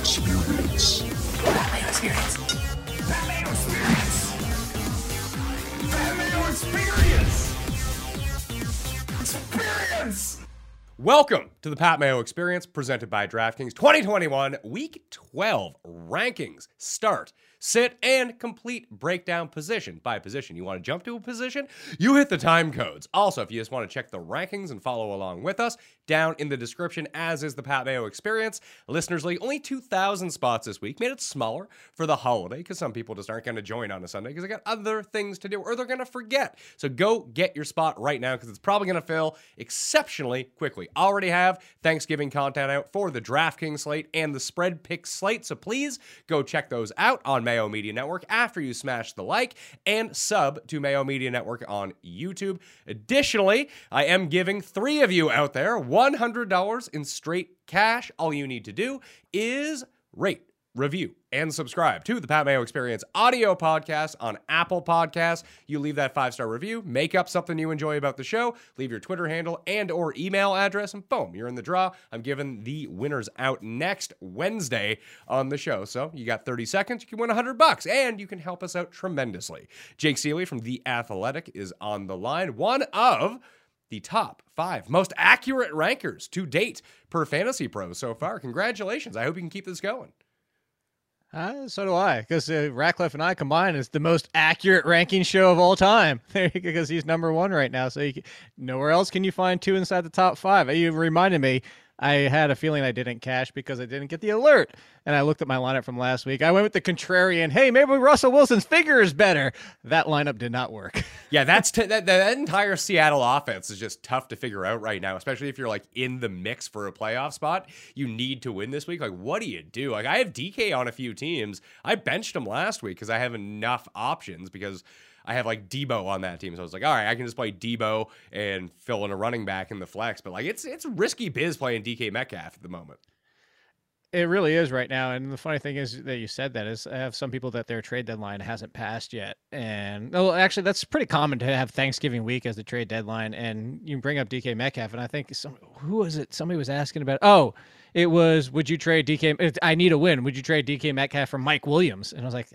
Experience. Batman Experience. Batman Experience. Batman Experience. Experience. Welcome to the Pat Mayo Experience presented by DraftKings 2021 Week 12 rankings start sit, and complete breakdown position by position. You want to jump to a position? You hit the time codes. Also, if you just want to check the rankings and follow along with us, down in the description, as is the Pat Mayo experience. Listeners League, only 2,000 spots this week. Made it smaller for the holiday because some people just aren't going to join on a Sunday because they got other things to do or they're going to forget. So go get your spot right now because it's probably going to fill exceptionally quickly. Already have Thanksgiving content out for the DraftKings slate and the spread pick slate. So please go check those out on Mayo Media Network after you smash the like and sub to Mayo Media Network on YouTube. Additionally, I am giving three of you out there $100 in straight cash. All you need to do is rate review, and subscribe to the Pat Mayo Experience audio podcast on Apple Podcasts. You leave that five star review, make up something you enjoy about the show, leave your Twitter handle and or email address, and boom, you're in the draw. I'm giving the winners out next Wednesday on the show. So you got 30 seconds, you can win 100 bucks, and you can help us out tremendously. Jake Ciely from The Athletic is on the line, one of the top five most accurate rankers to date per Fantasy Pros so far. Congratulations. I hope you can keep this going. Uh, so do I, because uh, Ratcliffe and I combined is the most accurate ranking show of all time. because he's number one right now. So can, nowhere else can you find two inside the top five. You reminded me I had a feeling I didn't cash because I didn't get the alert. And I looked at my lineup from last week. I went with the contrarian. Hey, maybe Russell Wilson's figure is better. That lineup did not work. yeah, that's t- that, that entire Seattle offense is just tough to figure out right now, especially if you're like in the mix for a playoff spot. You need to win this week. Like, what do you do? Like, I have DK on a few teams. I benched him last week because I have enough options because I have like Debo on that team. So I was like, all right, I can just play Debo and fill in a running back in the flex. But like it's it's risky biz playing DK Metcalf at the moment. It really is right now. And the funny thing is that you said that is I have some people that their trade deadline hasn't passed yet. And oh, well, actually, that's pretty common to have Thanksgiving week as the trade deadline. And you bring up DK Metcalf, and I think some who was it? Somebody was asking about. Oh, it was would you trade DK? I need a win. Would you trade DK Metcalf for Mike Williams? And I was like,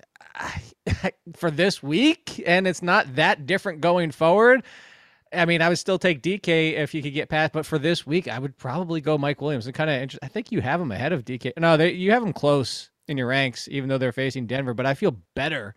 for this week, and it's not that different going forward. I mean, I would still take DK if you could get past, but for this week, I would probably go Mike Williams. And kind of, I think you have him ahead of DK. No, they, you have him close in your ranks, even though they're facing Denver. But I feel better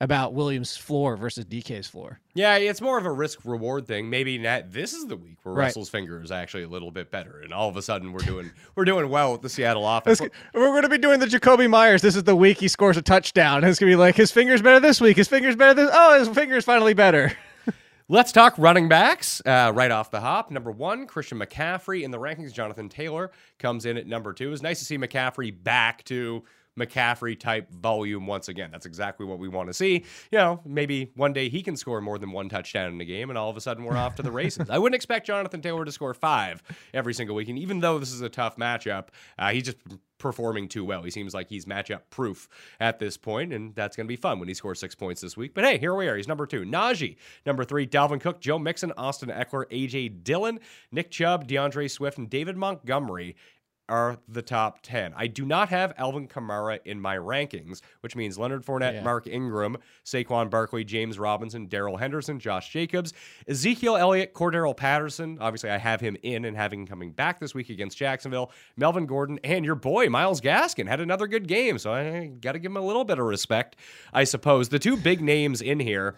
about Williams' floor versus DK's floor. Yeah, it's more of a risk reward thing. Maybe not, this is the week where right. Russell's finger is actually a little bit better, and all of a sudden we're doing we're doing well with the Seattle offense. we're going to be doing the Jakobi Meyers. This is the week he scores a touchdown. It's going to be like his finger's better this week. His finger's better this. Oh, his finger's finally better. Let's talk running backs uh, right off the hop. Number one, Christian McCaffrey in the rankings. Jonathan Taylor comes in at number two. It's nice to see McCaffrey back to McCaffrey type volume once again. That's exactly what we want to see. You know, maybe one day he can score more than one touchdown in a game, and all of a sudden we're off to the races. I wouldn't expect Jonathan Taylor to score five every single week, and even though this is a tough matchup, uh, he's just performing too well. He seems like he's matchup proof at this point, and that's going to be fun when he scores six points this week. But hey, here we are. He's number two. Najee, number three. Dalvin Cook, Joe Mixon, Austin Ekeler, AJ Dillon, Nick Chubb, D'Andre Swift, and David Montgomery are the top 10. I do not have Alvin Kamara in my rankings, which means Leonard Fournette, yeah. Mark Ingram, Saquon Barkley, James Robinson, Darrell Henderson, Josh Jacobs, Ezekiel Elliott, Cordarrelle Patterson. Obviously, I have him in and having him coming back this week against Jacksonville. Melvin Gordon and your boy, Myles Gaskin, had another good game. So I got to give him a little bit of respect, I suppose. The two big names in here,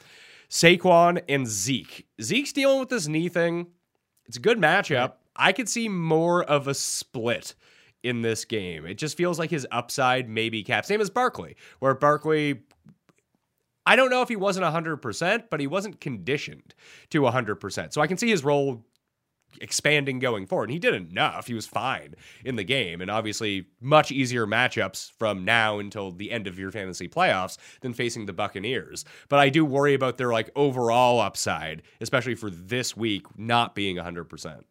Saquon and Zeke. Zeke's dealing with this knee thing. It's a good matchup. I could see more of a split in this game. It just feels like his upside maybe cap. Same as Barkley, where Barkley I don't know if he wasn't 100%, but he wasn't conditioned to 100%. So I can see his role expanding going forward. And he did enough. He was fine in the game. And obviously, much easier matchups from now until the end of your fantasy playoffs than facing the Buccaneers. But I do worry about their like overall upside, especially for this week, not being 100%.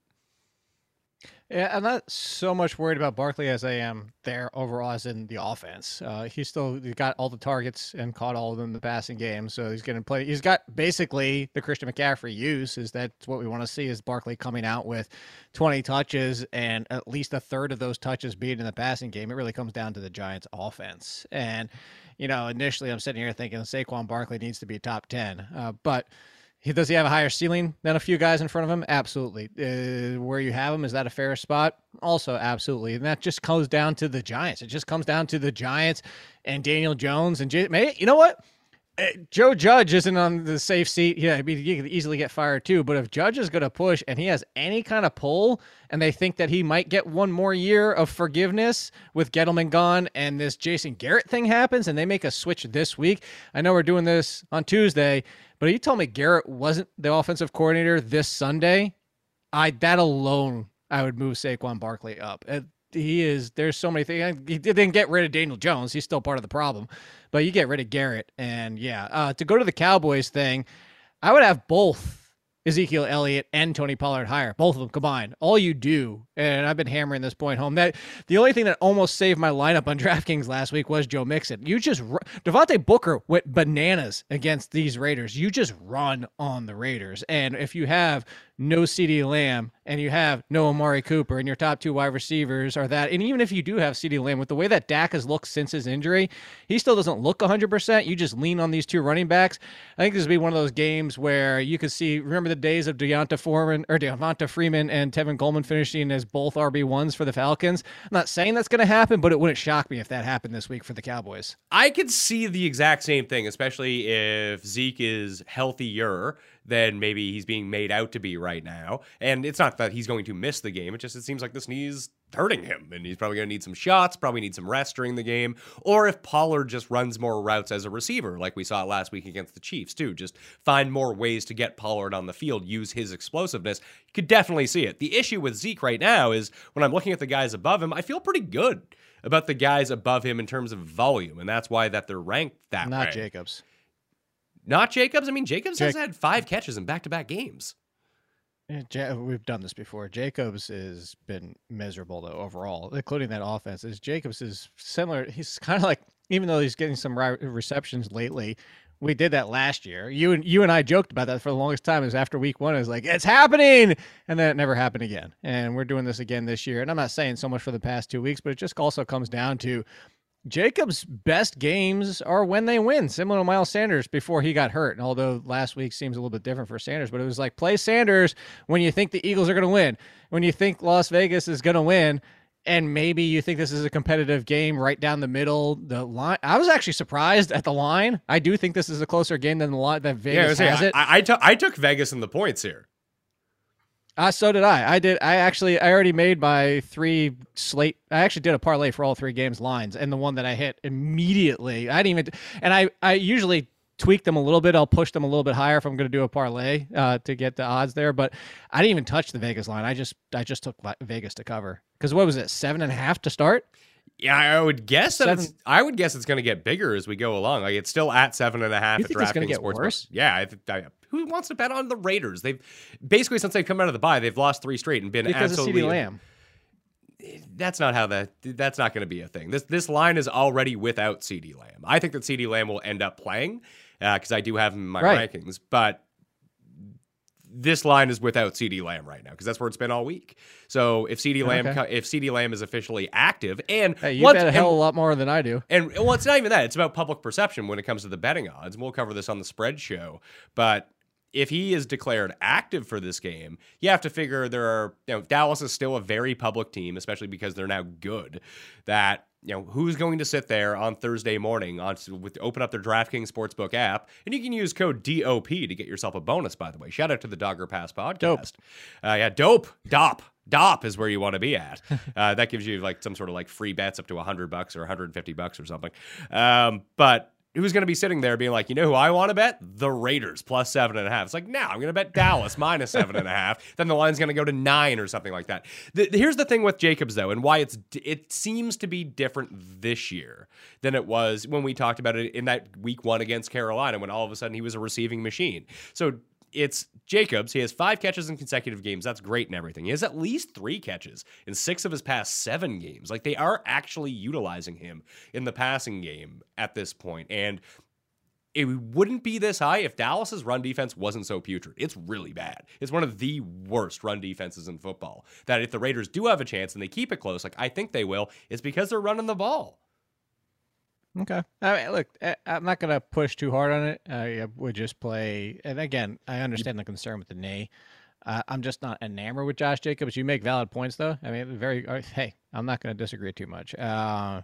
Yeah, I'm not so much worried about Barkley as I am there overall as in the offense. Uh, he's still he got all the targets and caught all of them in the passing game, so he's going to play. He's got basically the Christian McCaffrey use. Is that what we want to see? Is Barkley coming out with 20 touches and at least a third of those touches being in the passing game? It really comes down to the Giants' offense. And you know, initially I'm sitting here thinking Saquon Barkley needs to be top 10, uh, but he, does he have a higher ceiling than a few guys in front of him? Absolutely. Uh, where you have him, is that a fair spot? Also, absolutely. And that just comes down to the Giants. It just comes down to the Giants and Daniel Jones and J-. You know what? Uh, Joe Judge isn't on the safe seat. Yeah, I mean, he could easily get fired too. But if Judge is going to push and he has any kind of pull, and they think that he might get one more year of forgiveness with Gettleman gone, and this Jason Garrett thing happens, and they make a switch this week. I know we're doing this on Tuesday, but you told me Garrett wasn't the offensive coordinator this Sunday. I that alone, I would move Saquon Barkley up. He is. There's so many things. He didn't get rid of Daniel Jones. He's still part of the problem, but you get rid of Garrett, and yeah, uh, to go to the Cowboys thing, I would have both Ezekiel Elliott and Tony Pollard higher, both of them combined. All you do, and I've been hammering this point home, that the only thing that almost saved my lineup on DraftKings last week was Joe Mixon. You just Devontae Booker went bananas against these Raiders. You just run on the Raiders, and if you have no CeeDee Lamb and you have no Amari Cooper and your top two wide receivers are that. And even if you do have CeeDee Lamb, with the way that Dak has looked since his injury, he still doesn't look 100%. You just lean on these two running backs. I think this would be one of those games where you could see, remember the days of Deonta Foreman or Devonta Freeman and Tevin Coleman finishing as both RB1s for the Falcons. I'm not saying that's going to happen, but it wouldn't shock me if that happened this week for the Cowboys. I could see the exact same thing, especially if Zeke is healthier than maybe he's being made out to be right now. And it's not that he's going to miss the game. It just it seems like this knee's hurting him and he's probably going to need some shots, probably need some rest during the game. Or if Pollard just runs more routes as a receiver, like we saw last week against the Chiefs too, just find more ways to get Pollard on the field, use his explosiveness. You could definitely see it. The issue with Zeke right now is when I'm looking at the guys above him, I feel pretty good about the guys above him in terms of volume, and that's why that they're ranked that Not way. Jacobs. Not Jacobs. I mean, Jacobs has had five catches in back-to-back games. Yeah, Ja- we've done this before. Jacobs has been miserable though overall, including that offense. Is Jacobs is similar. He's kind of like even though he's getting some receptions lately. We did that last year. You and you and I joked about that for the longest time. Is after week one, is like it's happening, and then it never happened again. And we're doing this again this year. And I'm not saying so much for the past two weeks, but it just also comes down to Jacobs' best games are when they win, similar to Miles Sanders before he got hurt. And although last week seems a little bit different for Sanders, but it was like play Sanders when you think the Eagles are going to win, when you think Las Vegas is going to win, and maybe you think this is a competitive game right down the middle. The line, I was actually surprised at the line. I do think this is a closer game than the line that Yeah, I, Vegas was saying, has it. I, I, I took Vegas in the points here. Uh, so did I. I did. I actually, I already made my three slate. I actually did a parlay for all three games lines, and the one that I hit immediately. I didn't even. And I, I usually tweak them a little bit. I'll push them a little bit higher if I'm going to do a parlay uh, to get the odds there. But I didn't even touch the Vegas line. I just, I just took Vegas to cover because what was it, seven and a half to start? Yeah, I would guess that it's, I would guess it's going to get bigger as we go along. Like it's still at seven and a half You at think it's gonna get Sportsbook. worse? Yeah, I, th- I, who wants to bet on the Raiders? They've basically since they've come out of the bye, they've lost three straight and been Because of absolutely. CeeDee Lamb. That's not how that. That's not going to be a thing. This this line is already without CeeDee Lamb. I think that CeeDee Lamb will end up playing uh, because I do have him in my Right. rankings, but this line is without CeeDee Lamb right now because that's where it's been all week. So if CeeDee Lamb Okay. if CD Lamb is officially active and Hey, you once- bet a hell of a lot more than I do. and well, it's not even that. It's about public perception when it comes to the betting odds. And we'll cover this on the spread show. But if he is declared active for this game, you have to figure there are, you know, Dallas is still a very public team, especially because they're now good. That, you know, who's going to sit there on Thursday morning on with open up their DraftKings Sportsbook app, and you can use code DOP to get yourself a bonus, by the way. Shout out to the Dogger Pass podcast. Dope. Uh, yeah, dope. Dop. Dop is where you want to be at. Uh, that gives you like some sort of like free bets up to 100 bucks or 150 bucks or something. Um, but who's going to be sitting there being like, you know who I want to bet? The Raiders plus seven and a half. It's like, no, I'm going to bet Dallas minus seven and a half. Then the line's going to go to nine or something like that. The, here's the thing with Jacobs though, and why it's it seems to be different this year than it was when we talked about it in that week one against Carolina when all of a sudden he was a receiving machine. So it's Jacobs. He has five catches in consecutive games. That's great and everything. He has at least three catches in six of his past seven games. Like they are actually utilizing him in the passing game at this point. And it wouldn't be this high if Dallas's run defense wasn't so putrid. It's really bad. It's one of the worst run defenses in football. That if the Raiders do have a chance and they keep it close, like I think they will, it's because they're running the ball. Okay. I mean, look, I- I'm not going to push too hard on it. I would just play. And again, I understand the concern with the knee. Uh, I'm just not enamored with Josh Jacobs. You make valid points, though. I mean, very. uh, Hey, I'm not going to disagree too much. Uh,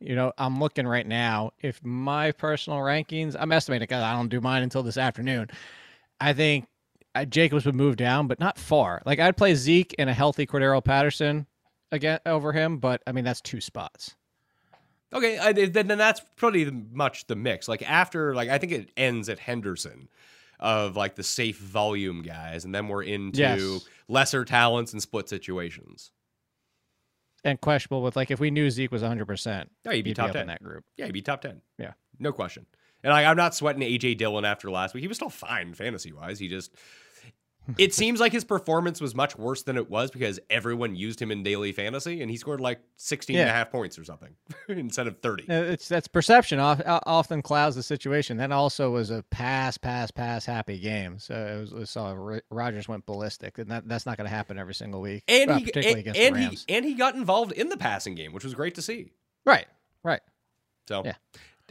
you know, I'm looking right now. If my personal rankings, I'm estimating because I don't do mine until this afternoon. I think uh, Jacobs would move down, but not far. Like I'd play Zeke and a healthy Cordarrelle Patterson again over him, but I mean that's two spots. Okay, I, then, then that's pretty much the mix. Like after, like I think it ends at Henderson of like the safe volume guys, and then we're into Yes. lesser talents and split situations. and questionable with like if we knew Zeke was 100, percent Yeah, he'd be top up 10. in that group. Yeah, he'd be top ten. Yeah. no question. And like, I'm not sweating AJ Dillon after last week. He was still fine fantasy wise. He just. It seems like his performance was much worse than it was because everyone used him in daily fantasy and he scored like 16 and a half points or something instead of 30. Uh, It's that's perception off, often clouds the situation. That also was a pass, pass, pass happy game. So it was, we saw Rodgers went ballistic, and that, that's not going to happen every single week. And uh, he particularly and, against and the he and he got involved in the passing game, which was great to see. right, right. So, Yeah.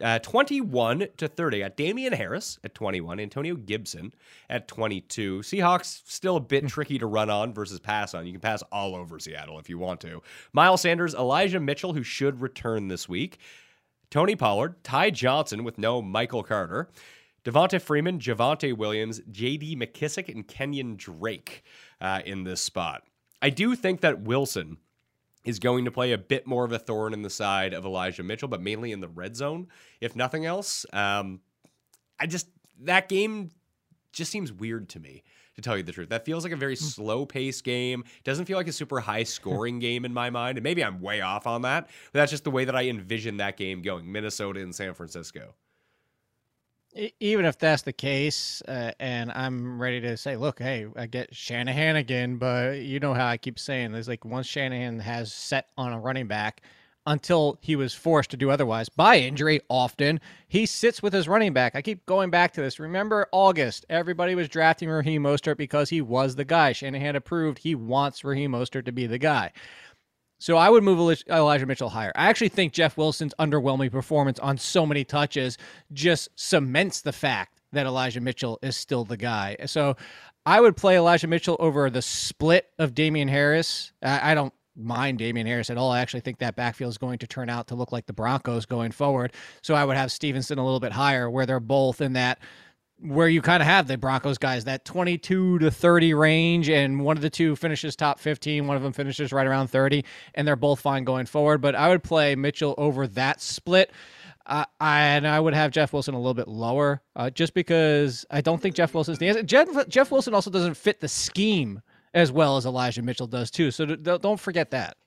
Uh, 21 to 30. Got Damien Harris at 21, Antonio Gibson at 22. Seahawks still a Hmm. bit tricky to run on versus pass on. You can pass all over Seattle if you want to. Miles Sanders, Elijah Mitchell, who should return this week. Tony Pollard, Ty Johnson with no Michael Carter. Devonta Freeman, Javonte Williams, J.D. McKissic, and Kenyon Drake uh, in this spot. I do think that Wilson is going to play a bit more of a thorn in the side of Elijah Mitchell, but mainly in the red zone, if nothing else. Um, I just that game just seems weird to me, to tell you the truth. That feels like a very slow paced game. Doesn't feel like a super high scoring game in my mind. And maybe I'm way off on that, but that's just the way that I envision that game going. Minnesota and San Francisco. Even if that's the case, uh, and I'm ready to say, look, hey, I get Shanahan again, but you know how I keep saying there's like once Shanahan has set on a running back, until he was forced to do otherwise by injury often. He sits with his running back. I keep going back to this. Remember August, everybody was drafting Raheem Mostert because he was the guy. Shanahan approved he wants Raheem Mostert to be the guy. So I would move Elijah Mitchell higher. I actually think Jeff Wilson's underwhelming performance on so many touches just cements the fact that Elijah Mitchell is still the guy. So I would play Elijah Mitchell over the split of Damien Harris. I, I don't mind Damien Harris at all. I actually think that backfield is going to turn out to look like the Broncos going forward. So I would have Stevenson a little bit higher, where they're both in that where you kind of have the Broncos guys that 22 to 30 range, and one of the two finishes top 15, one of them finishes right around 30, and they're both fine going forward. But I would play Mitchell over that split. Uh, I, and I would have Jeff Wilson a little bit lower, uh, just because I don't think Jeff Wilson's the answer. Jeff, Jeff Wilson also doesn't fit the scheme as well as Elijah Mitchell does too. So d- don't forget that.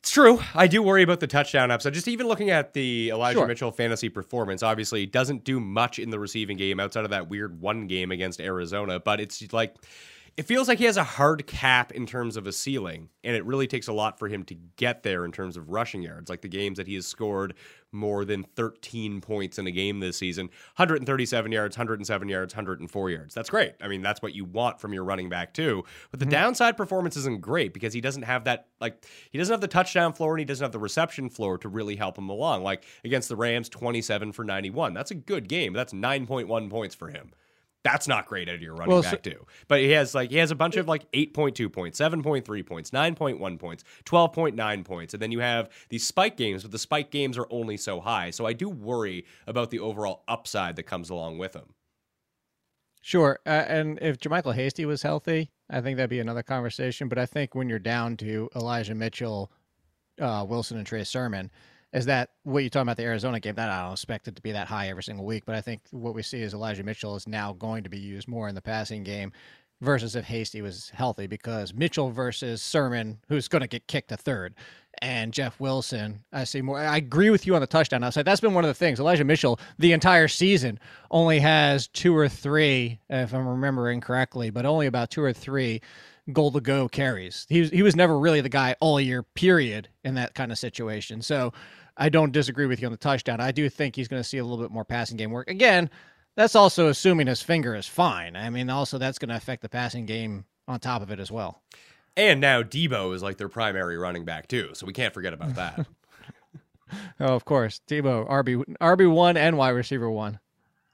It's true. I do worry about the touchdown upside. Just even looking at the Elijah Sure. Mitchell fantasy performance, obviously doesn't do much in the receiving game outside of that weird one game against Arizona. But it's like it feels like he has a hard cap in terms of a ceiling, and it really takes a lot for him to get there in terms of rushing yards. Like the games that he has scored more than 13 points in a game this season 137 yards, 107 yards, 104 yards. That's great. I mean, that's what you want from your running back, too. But the mm-hmm. downside performance isn't great because he doesn't have that, like, he doesn't have the touchdown floor and he doesn't have the reception floor to really help him along. Like against the Rams, 27 for 91. That's a good game. That's 9.1 points for him. That's not great out of your running Well, so- back too. But he has like he has a bunch of like 8.2 points, 7.3 points, 9.1 points, 12.9 points. And then you have these spike games, but the spike games are only so high. So I do worry about the overall upside that comes along with him. Sure. Uh, and if JaMycal Hasty was healthy, I think that'd be another conversation. But I think when you're down to Elijah Mitchell, uh, Wilson, and Trey Sermon, is that what you're talking about the Arizona game? That I don't expect it to be that high every single week. But I think what we see is Elijah Mitchell is now going to be used more in the passing game. versus if Hasty was healthy because Mitchell versus Sermon, who's going to get kicked a third, and Jeff Wilson, I see more. I agree with you on the touchdown outside. That's been one of the things. Elijah Mitchell, the entire season, only has two or three, if I'm remembering correctly, but only about two or three goal to go carries. He was, he was never really the guy all year, period, in that kind of situation. So I don't disagree with you on the touchdown. I do think he's going to see a little bit more passing game work. Again, that's also assuming his finger is fine. I mean, also that's going to affect the passing game on top of it as well. And now Debo is like their primary running back too, so we can't forget about that. oh, of course, Debo RB RB one and wide receiver one.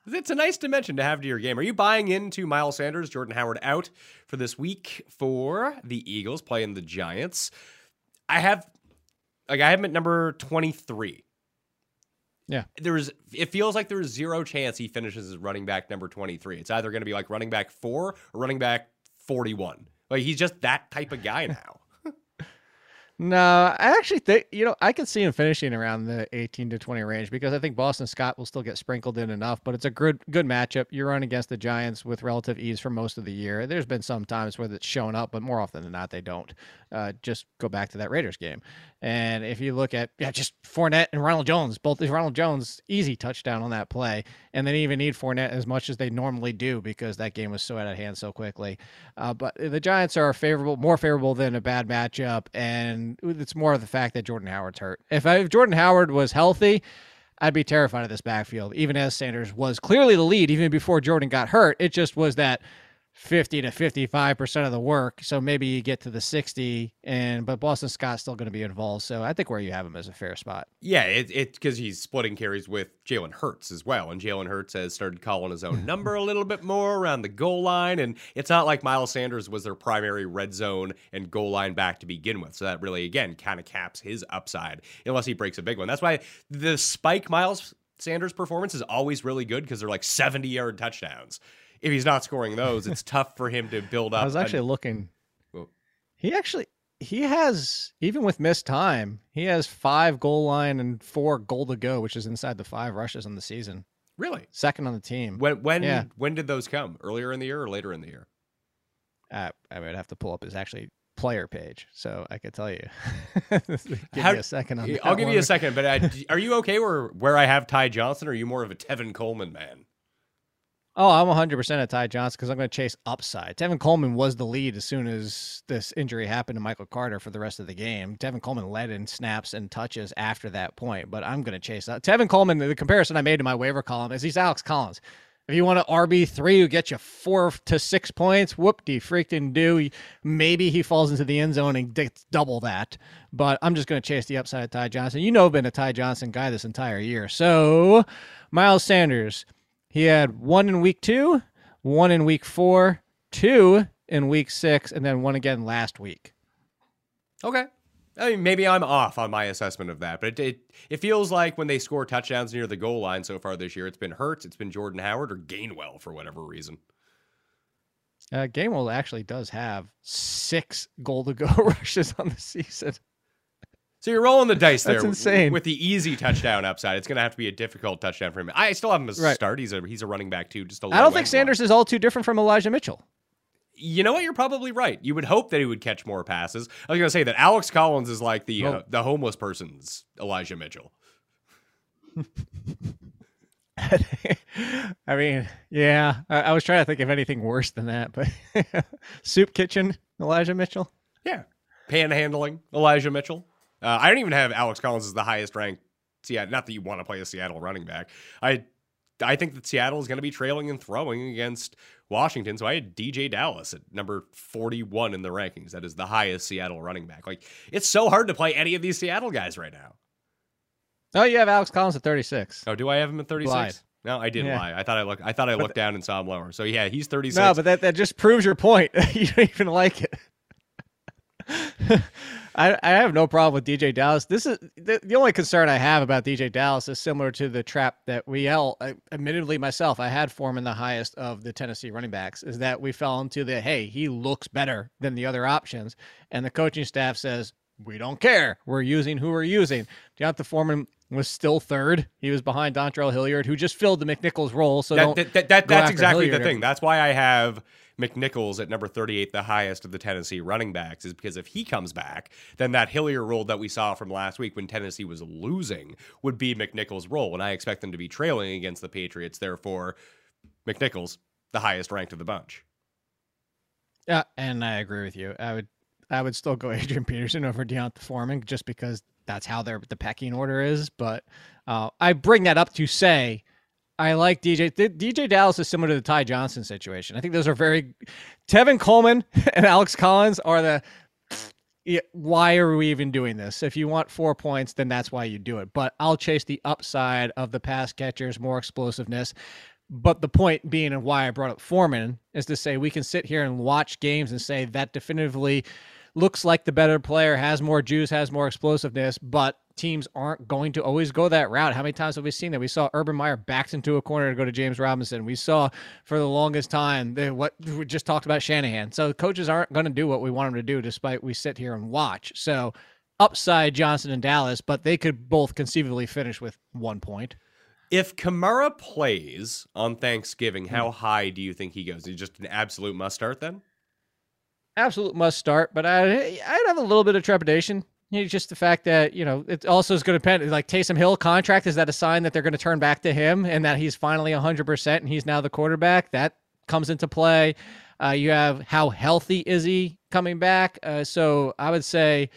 It's a nice dimension to have to your game. Are you buying into Miles Sanders, Jordan Howard out for this week for the Eagles playing the Giants? I have like I have him at number 23. Yeah. There's it feels like there's zero chance he finishes as running back number 23. It's either going to be like running back 4 or running back 41. Like he's just that type of guy now. No, I actually think you know I could see him finishing around the 18 to 20 range because I think Boston Scott will still get sprinkled in enough. But it's a good good matchup. You run against the Giants with relative ease for most of the year. There's been some times where it's shown up, but more often than not they don't. Uh, just go back to that Raiders game, and if you look at yeah, just Fournette and Ronald Jones, both is Ronald Jones easy touchdown on that play, and they didn't even need Fournette as much as they normally do because that game was so out of hand so quickly. Uh, but the Giants are favorable, more favorable than a bad matchup, and it's more of the fact that Jordan Howard's hurt. If, I, if Jordan Howard was healthy, I'd be terrified of this backfield, even as Sanders was clearly the lead even before Jordan got hurt. It just was that 50 to 55% of the work. So maybe you get to the 60 and but Boston Scott's still going to be involved. So I think where you have him is a fair spot. Yeah, it it because he's splitting carries with Jalen Hurts as well. And Jalen Hurts has started calling his own number a little bit more around the goal line. And it's not like Miles Sanders was their primary red zone and goal line back to begin with. So that really again kind of caps his upside unless he breaks a big one. That's why the spike Miles Sanders performance is always really good because they're like 70 yard touchdowns if he's not scoring those, it's tough for him to build up. I was actually an, looking. He actually he has even with missed time, he has five goal line and four goal to go, which is inside the five rushes on the season. Really, second on the team. When when yeah. when did those come? Earlier in the year or later in the year? Uh, I would have to pull up his actually player page, so I could tell you. give How, me a second. On I'll give one. you a second, but I, are you okay where where I have Ty Johnson? Or are you more of a Tevin Coleman man? Oh, I'm 100% at Ty Johnson because I'm going to chase upside. Tevin Coleman was the lead as soon as this injury happened to Michael Carter for the rest of the game. Tevin Coleman led in snaps and touches after that point, but I'm going to chase that. Tevin Coleman, the comparison I made to my waiver column is he's Alex Collins. If you want an RB3 who gets you four to six points, whoop de freaking do. Maybe he falls into the end zone and gets double that. But I'm just going to chase the upside of Ty Johnson. You know, I've been a Ty Johnson guy this entire year. So, Miles Sanders, he had one in week two, one in week four, two in week six, and then one again last week. Okay. I mean, maybe I'm off on my assessment of that, but it, it, it feels like when they score touchdowns near the goal line so far this year, it's been Hurts, it's been Jordan Howard, or Gainwell for whatever reason. Uh, Gainwell actually does have six goal to go rushes on the season. So you're rolling the dice there. That's insane. With the easy touchdown upside, it's going to have to be a difficult touchdown for him. I still have him as right. start. He's a he's a running back too. Just a I don't think Sanders one. is all too different from Elijah Mitchell. You know what? You're probably right. You would hope that he would catch more passes. I was going to say that Alex Collins is like the uh, the homeless person's Elijah Mitchell. I mean, yeah, I, I, was trying to think of anything worse than that, but soup kitchen Elijah Mitchell. Yeah, panhandling Elijah Mitchell. Uh, I don't even have Alex Collins as the highest ranked Seattle. Not that you want to play a Seattle running back. I I think that Seattle is going to be trailing and throwing against Washington. So I had DeeJay Dallas at number 41 in the rankings. That is the highest Seattle running back. Like it's so hard to play any of these Seattle guys right now. Oh, you have Alex Collins at 36. Oh, do I have him at 36? Lied. No, I didn't yeah. lie. I thought I looked. I thought I looked down and saw him lower. So yeah, he's 36. No, but that, that just proves your point. you don't even like it. I, I have no problem with DeeJay Dallas. This is the, the only concern I have about DeeJay Dallas is similar to the trap that we all, I, uh, admittedly myself, I had Foreman the highest of the Tennessee running backs. Is that we fell into the hey, he looks better than the other options, and the coaching staff says we don't care. We're using who we're using. D'Onta Foreman was still third. He was behind Dontrell Hilliard, who just filled the McNichols role. So that, that, that, that's exactly Hilliard. the thing. That's why I have McNichols at number 38, the highest of the Tennessee running backs, is because if he comes back, then that Hilliard role that we saw from last week when Tennessee was losing would be McNichols' role. And I expect them to be trailing against the Patriots. Therefore, McNichols, the highest ranked of the bunch. Yeah, and I agree with you. I would I would still go Adrian Peterson over D'Onta Foreman just because that's how their the pecking order is. But uh, I bring that up to say I like DJ. DeeJay Dallas is similar to the Ty Johnson situation. I think those are very. Tevin Coleman and Alex Collins are the. Why are we even doing this? If you want four points, then that's why you do it. But I'll chase the upside of the pass catchers, more explosiveness. But the point being, and why I brought up Foreman, is to say we can sit here and watch games and say that definitively looks like the better player, has more juice, has more explosiveness, but teams aren't going to always go that route. How many times have we seen that? We saw Urban Meyer backed into a corner to go to James Robinson. We saw for the longest time the, what we just talked about Shanahan. So coaches aren't going to do what we want them to do, despite we sit here and watch. So upside Johnson and Dallas, but they could both conceivably finish with one point. If Kamara plays on Thanksgiving, how hmm. high do you think he goes? Is he just an absolute must start then? absolute must start, but I I'd have a little bit of trepidation. You know, just the fact that you know it also is going to depend. Like Taysom Hill contract is that a sign that they're going to turn back to him and that he's finally hundred percent and he's now the quarterback? That comes into play. Uh, you have how healthy is he coming back? Uh, so I would say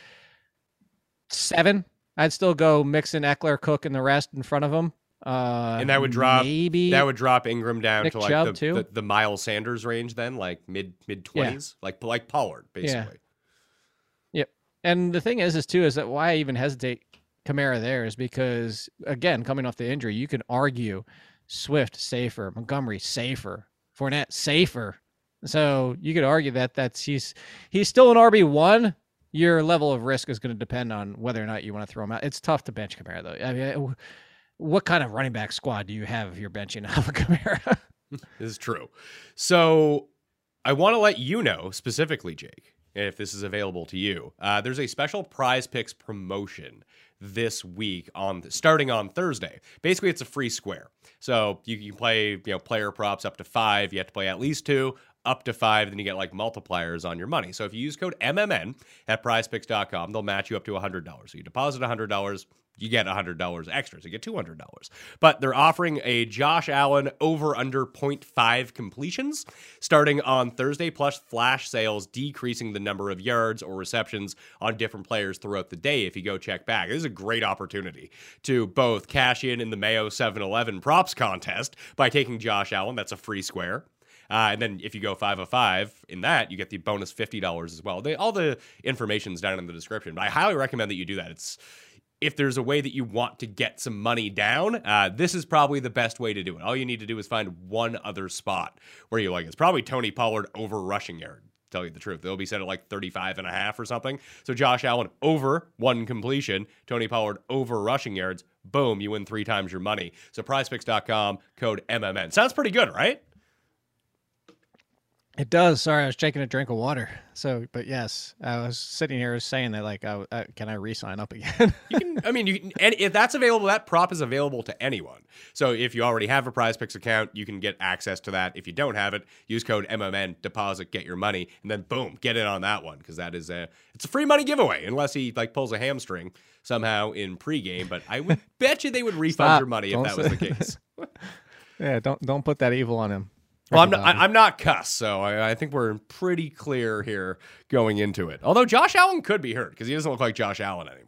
seven. I'd still go Mixon, Ekeler, Cook, and the rest in front of him. Uh, and that would drop maybe that would drop Ingram down Nick to like the, the, the Miles Sanders range then, like mid mid twenties, like like Pollard basically. Yep. And the thing is, is too, is that why I even hesitate Kamara there is because again, coming off the injury, you can argue Swift safer, Montgomery safer, Fournette safer. So you could argue that that's he's he's still an RB one. Your level of risk is going to depend on whether or not you want to throw him out. It's tough to bench Kamara though. I mean, what kind of running back squad do you have if you're benching Alvin Kamara? This is true. So I want to let you know specifically, Jake, if this is available to you. Uh, there's a special Prize Picks promotion this week on starting on Thursday. Basically, it's a free square, so you can play you know player props up to five. You have to play at least two. Up to five, then you get like multipliers on your money. So if you use code MMN at prizepicks.com, they'll match you up to $100. So you deposit $100, you get $100 extra. So you get $200. But they're offering a Josh Allen over under 0.5 completions starting on Thursday, plus flash sales decreasing the number of yards or receptions on different players throughout the day if you go check back. This is a great opportunity to both cash in in the Mayo 7 Eleven props contest by taking Josh Allen. That's a free square. Uh, and then if you go 505 in that, you get the bonus $50 as well. They, all the information's down in the description, but I highly recommend that you do that. It's if there's a way that you want to get some money down, uh, this is probably the best way to do it. All you need to do is find one other spot where you like. It's probably Tony Pollard over rushing yard. Tell you the truth, they'll be set at like 35 and a half or something. So Josh Allen over one completion, Tony Pollard over rushing yards. Boom, you win three times your money. So prizepicks.com, code MMN. Sounds pretty good, right? It does. Sorry, I was taking a drink of water. So, but yes, I was sitting here saying that, like, I, I, uh, can I re-sign up again? You can, I mean, you can, and if that's available, that prop is available to anyone. So if you already have a Prize Picks account, you can get access to that. If you don't have it, use code MMN deposit, get your money, and then boom, get in on that one because that is a it's a free money giveaway unless he like pulls a hamstring somehow in pregame. But I would bet you they would refund Stop. your money if Don't that was the case. yeah, don't don't put that evil on him. Well, I'm not, I. I'm not cuss, so I, I think we're pretty clear here going into it. Although Josh Allen could be hurt because he doesn't look like Josh Allen anymore.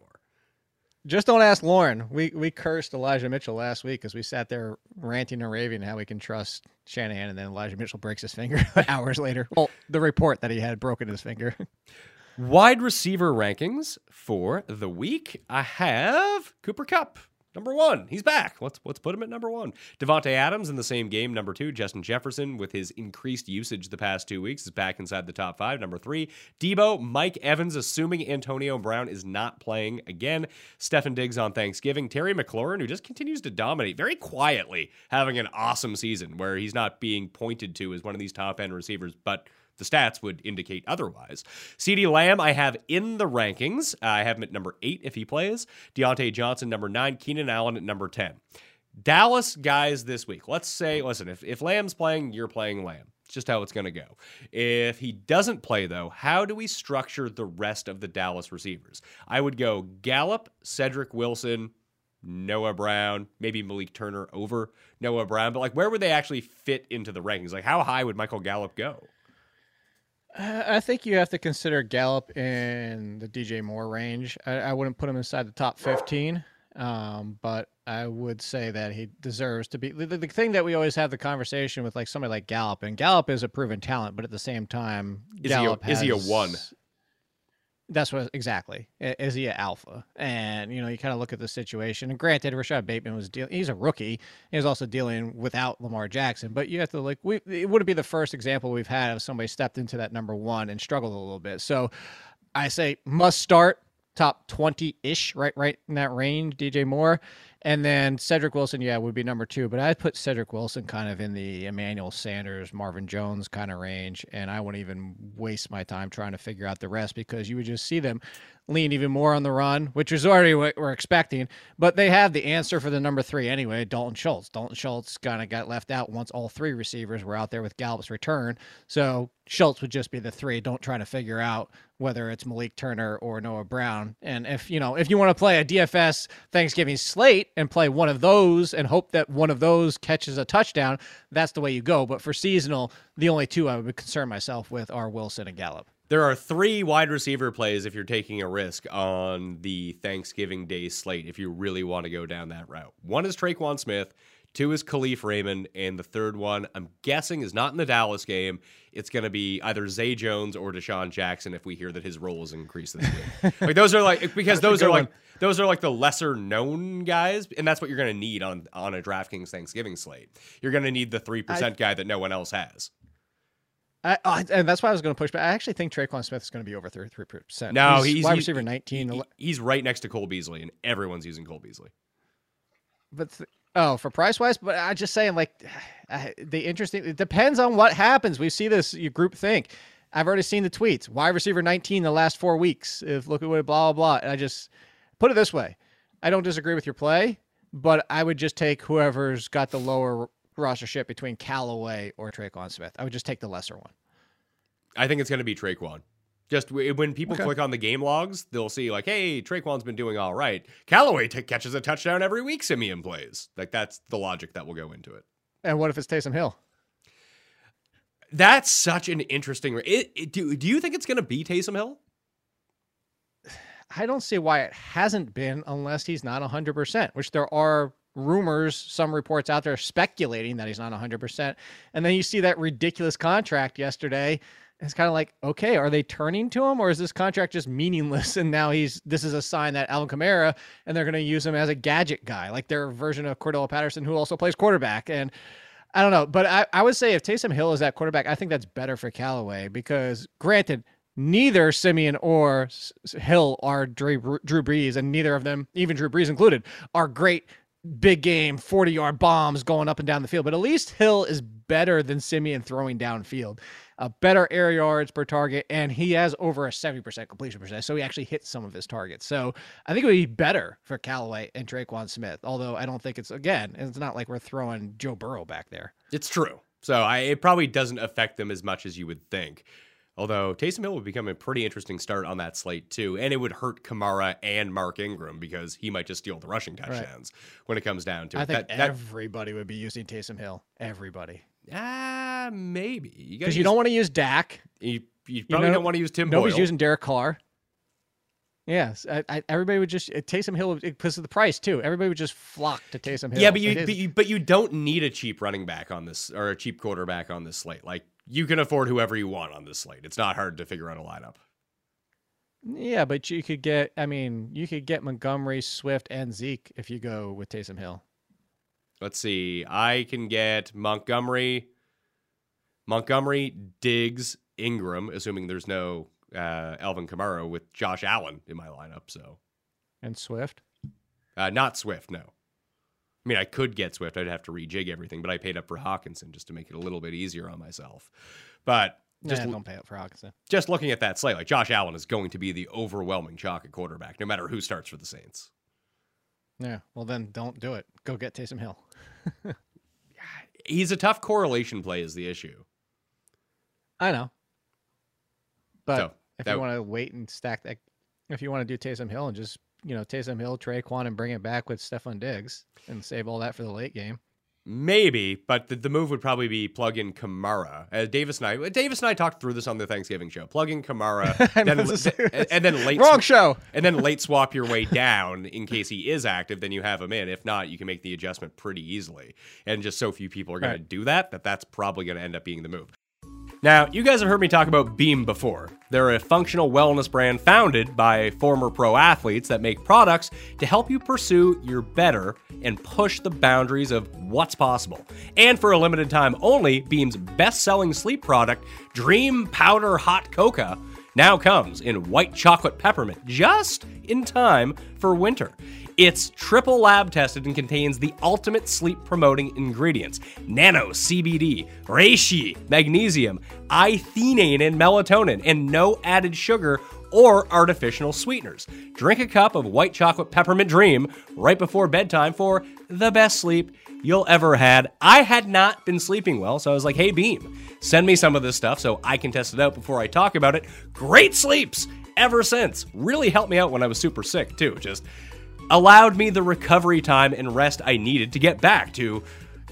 Just don't ask Lauren. We we cursed Elijah Mitchell last week because we sat there ranting and raving how we can trust Shanahan, and then Elijah Mitchell breaks his finger hours later. Well, the report that he had broken his finger. Wide receiver rankings for the week. I have Cooper Kupp. Number one, he's back. Let's let's put him at number one. Davante Adams in the same game. Number two, Justin Jefferson with his increased usage the past two weeks is back inside the top five. Number three, Debo, Mike Evans, assuming Antonio Brown is not playing again. Stefon Diggs on Thanksgiving. Terry McLaurin, who just continues to dominate very quietly, having an awesome season where he's not being pointed to as one of these top end receivers, but the stats would indicate otherwise. CeeDee Lamb, I have in the rankings. Uh, I have him at number eight if he plays. Diontae Johnson, number nine. Keenan Allen at number 10. Dallas guys this week. Let's say, listen, if, if Lamb's playing, you're playing Lamb. It's just how it's going to go. If he doesn't play, though, how do we structure the rest of the Dallas receivers? I would go Gallup, Cedric Wilson, Noah Brown, maybe Malik Turner over Noah Brown. But like, where would they actually fit into the rankings? Like, how high would Michael Gallup go? I think you have to consider Gallup in the DJ Moore range. I, I wouldn't put him inside the top 15, um, but I would say that he deserves to be. The, the thing that we always have the conversation with, like somebody like Gallup, and Gallup is a proven talent, but at the same time, Is Gallup he a, is he a one? That's what exactly. Is he an alpha? And you know, you kind of look at the situation. And granted, Rashod Bateman was dealing. He's a rookie. He was also dealing without Lamar Jackson. But you have to like, we it wouldn't be the first example we've had of somebody stepped into that number one and struggled a little bit. So, I say must start top twenty ish, right, right in that range. DJ Moore, and then Cedric Wilson, yeah, would be number two. But I'd put Cedric Wilson kind of in the Emmanuel Sanders, Marvin Jones kind of range, and I wouldn't even waste my time trying to figure out the rest because you would just see them lean even more on the run, which is already what we're expecting. But they have the answer for the number three anyway, Dalton Schultz. Dalton Schultz kind of got left out once all three receivers were out there with Gallup's return. So Schultz would just be the three. Don't try to figure out whether it's Malik Turner or Noah Brown. And if you know, if you want to play a DFS Thanksgiving slate and play one of those and hope that one of those catches a touchdown, that's the way you go. But for seasonal, the only two I would concern myself with are Wilson and Gallup. There are three wide receiver plays if you're taking a risk on the Thanksgiving Day slate if you really want to go down that route. One is Tre'Quan Smith, two is Kalif Raymond, and the third one, I'm guessing, is not in the Dallas game. It's going to be either Zay Jones or DeSean Jackson if we hear that his role is increased this week. like those are like because those are like one. Those are like the lesser known guys, and that's what you're going to need on on a DraftKings Thanksgiving slate. You're going to need the three percent guy that no one else has. I, I, and that's why I was going to push but I actually think Tre'Quan Smith is going to be over 33 percent. No, he's wide receiver 19. he- he's right next to Cole Beasley, and everyone's using Cole Beasley. but th- oh, for price wise, but I just saying like I, the interesting. It depends on what happens. We see this you group think. I've already seen the tweets. Wide receiver 19 the last four weeks. If look at what blah blah blah. And I just put it this way. I don't disagree with your play, but I would just take whoever's got the lower roster ship between Callaway or Tre'Quan Smith. I would just take the lesser one. I think it's going to be Tre'Quan. Just when people Okay. click on the game logs, they'll see like, "Hey, Tre'Quan's been doing all right." Callaway t- catches a touchdown every week. Siemian plays. Like that's the logic that will go into it. And what if it's Taysom Hill? That's such an interesting. It, it- do, do you think it's going to be Taysom Hill? I don't see why it hasn't been unless he's not 100%, which there are rumors, some reports out there speculating that he's not 100%. And then you see that ridiculous contract yesterday. It's kind of like, okay, are they turning to him or is this contract just meaningless? And now he's, this is a sign that Alvin Kamara and they're going to use him as a gadget guy, like their version of Cordarrelle Patterson, who also plays quarterback. And I don't know, but I, I would say if Taysom Hill is that quarterback, I think that's better for Callaway because, granted, neither Siemian or Hill are Drew, Drew Brees, and neither of them, even Drew Brees included, are great big game 40 yard bombs going up and down the field. But at least Hill is better than Siemian throwing downfield. A better air yards per target, and he has over a 70% completion percentage. So he actually hits some of his targets. So I think it would be better for Callaway and Tre'Quan Smith. Although I don't think it's again, it's not like we're throwing Joe Burrow back there. It's true. So I, it probably doesn't affect them as much as you would think. Although Taysom Hill would become a pretty interesting start on that slate too, and it would hurt Kamara and Mark Ingram because he might just steal the rushing touchdowns when it comes down to I it. think that, that, everybody would be using Taysom Hill. Everybody. ah, maybe you Because you don't want to use Dak. You, you probably know, don't want to use Tim Nobody's Boyle. using Derek Carr. Yes, I, I, everybody would just uh, Taysom Hill because of the price too. Everybody would just flock to Taysom Hill. yeah, but you, but you but you don't need a cheap running back on this or a cheap quarterback on this slate. Like you can afford whoever you want on this slate. It's not hard to figure out a lineup. yeah, but you could get. I mean, you could get Montgomery, Swift, and Zeke if you go with Taysom Hill. Let's see. I can get Montgomery, Montgomery, Diggs, Ingram, assuming there's no uh, Alvin Kamara with Josh Allen in my lineup. So And Swift. uh, not Swift. No. I mean, I could get Swift. I'd have to rejig everything, but I paid up for Hockenson just to make it a little bit easier on myself. But just Just don't pay up for Hockenson. just looking at that slate, like Josh Allen is going to be the overwhelming chalk at quarterback, no matter who starts for the Saints. Yeah. Well, then don't do it. Go get Taysom Hill. He's a tough correlation play, is the issue. I know. But So, if you want to wait and stack that, if you want to do Taysom Hill and just you know Taysom Hill, Tre'Quan, and bring it back with Stefon Diggs and save all that for the late game. Maybe, but the, the move would probably be plug in Kamara. As Davis and I, uh, Davis and I talked through this on the Thanksgiving show. Plug in Kamara, then, and, then late Wrong show. and then late swap your way down in case he is active. Then you have him in. If not, you can make the adjustment pretty easily. And just so few people are going Right. to do that, that that's probably going to end up being the move. Now, you guys have heard me talk about Beam before. They're a functional wellness brand founded by former pro athletes that make products to help you pursue your better and push the boundaries of what's possible. And for a limited time only, Beam's best selling sleep product, Dream Powder Hot Cocoa, now comes in white chocolate peppermint just in time for winter. It's triple lab tested and contains the ultimate sleep promoting ingredients nano CBD, reishi, magnesium, L-theanine, and melatonin, and no added sugar or artificial sweeteners. Drink a cup of white chocolate peppermint dream right before bedtime for the best sleep you'll ever had. I had not been sleeping well, so I was like, "Hey Beam, send me some of this stuff so I can test it out before I talk about it." Great sleeps ever since. Really helped me out when I was super sick too. Just allowed me the recovery time and rest I needed to get back to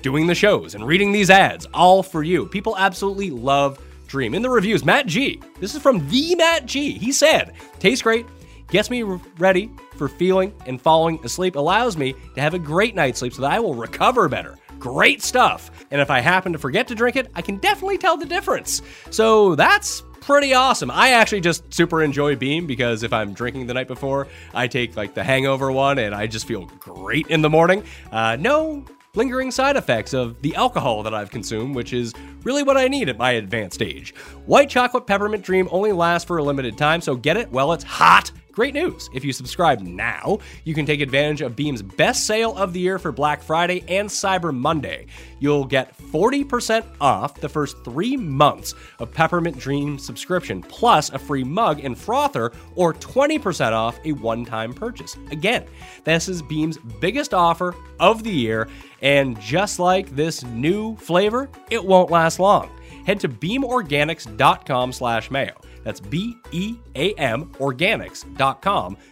doing the shows and reading these ads, all for you. People absolutely love Dream. In the reviews, Matt G, this is from the Matt G, he said, tastes great, gets me ready for feeling and falling asleep, allows me to have a great night's sleep so that I will recover better. Great stuff. And if I happen to forget to drink it, I can definitely tell the difference. So that's pretty awesome. I actually just super enjoy Beam because if I'm drinking the night before, I take like the hangover one and I just feel great in the morning. Uh, no lingering side effects of the alcohol that I've consumed, which is really what I need at my advanced age. White chocolate peppermint dream only lasts for a limited time, so get it while it's hot. Great news! If you subscribe now, you can take advantage of Beam's best sale of the year for Black Friday and Cyber Monday. You'll get 40% off the first three months of Peppermint Dream subscription, plus a free mug and frother, or 20% off a one time purchase. Again, this is Beam's biggest offer of the year, and just like this new flavor, it won't last long. Head to beamorganics.com slash mayo. That's B-E-A-M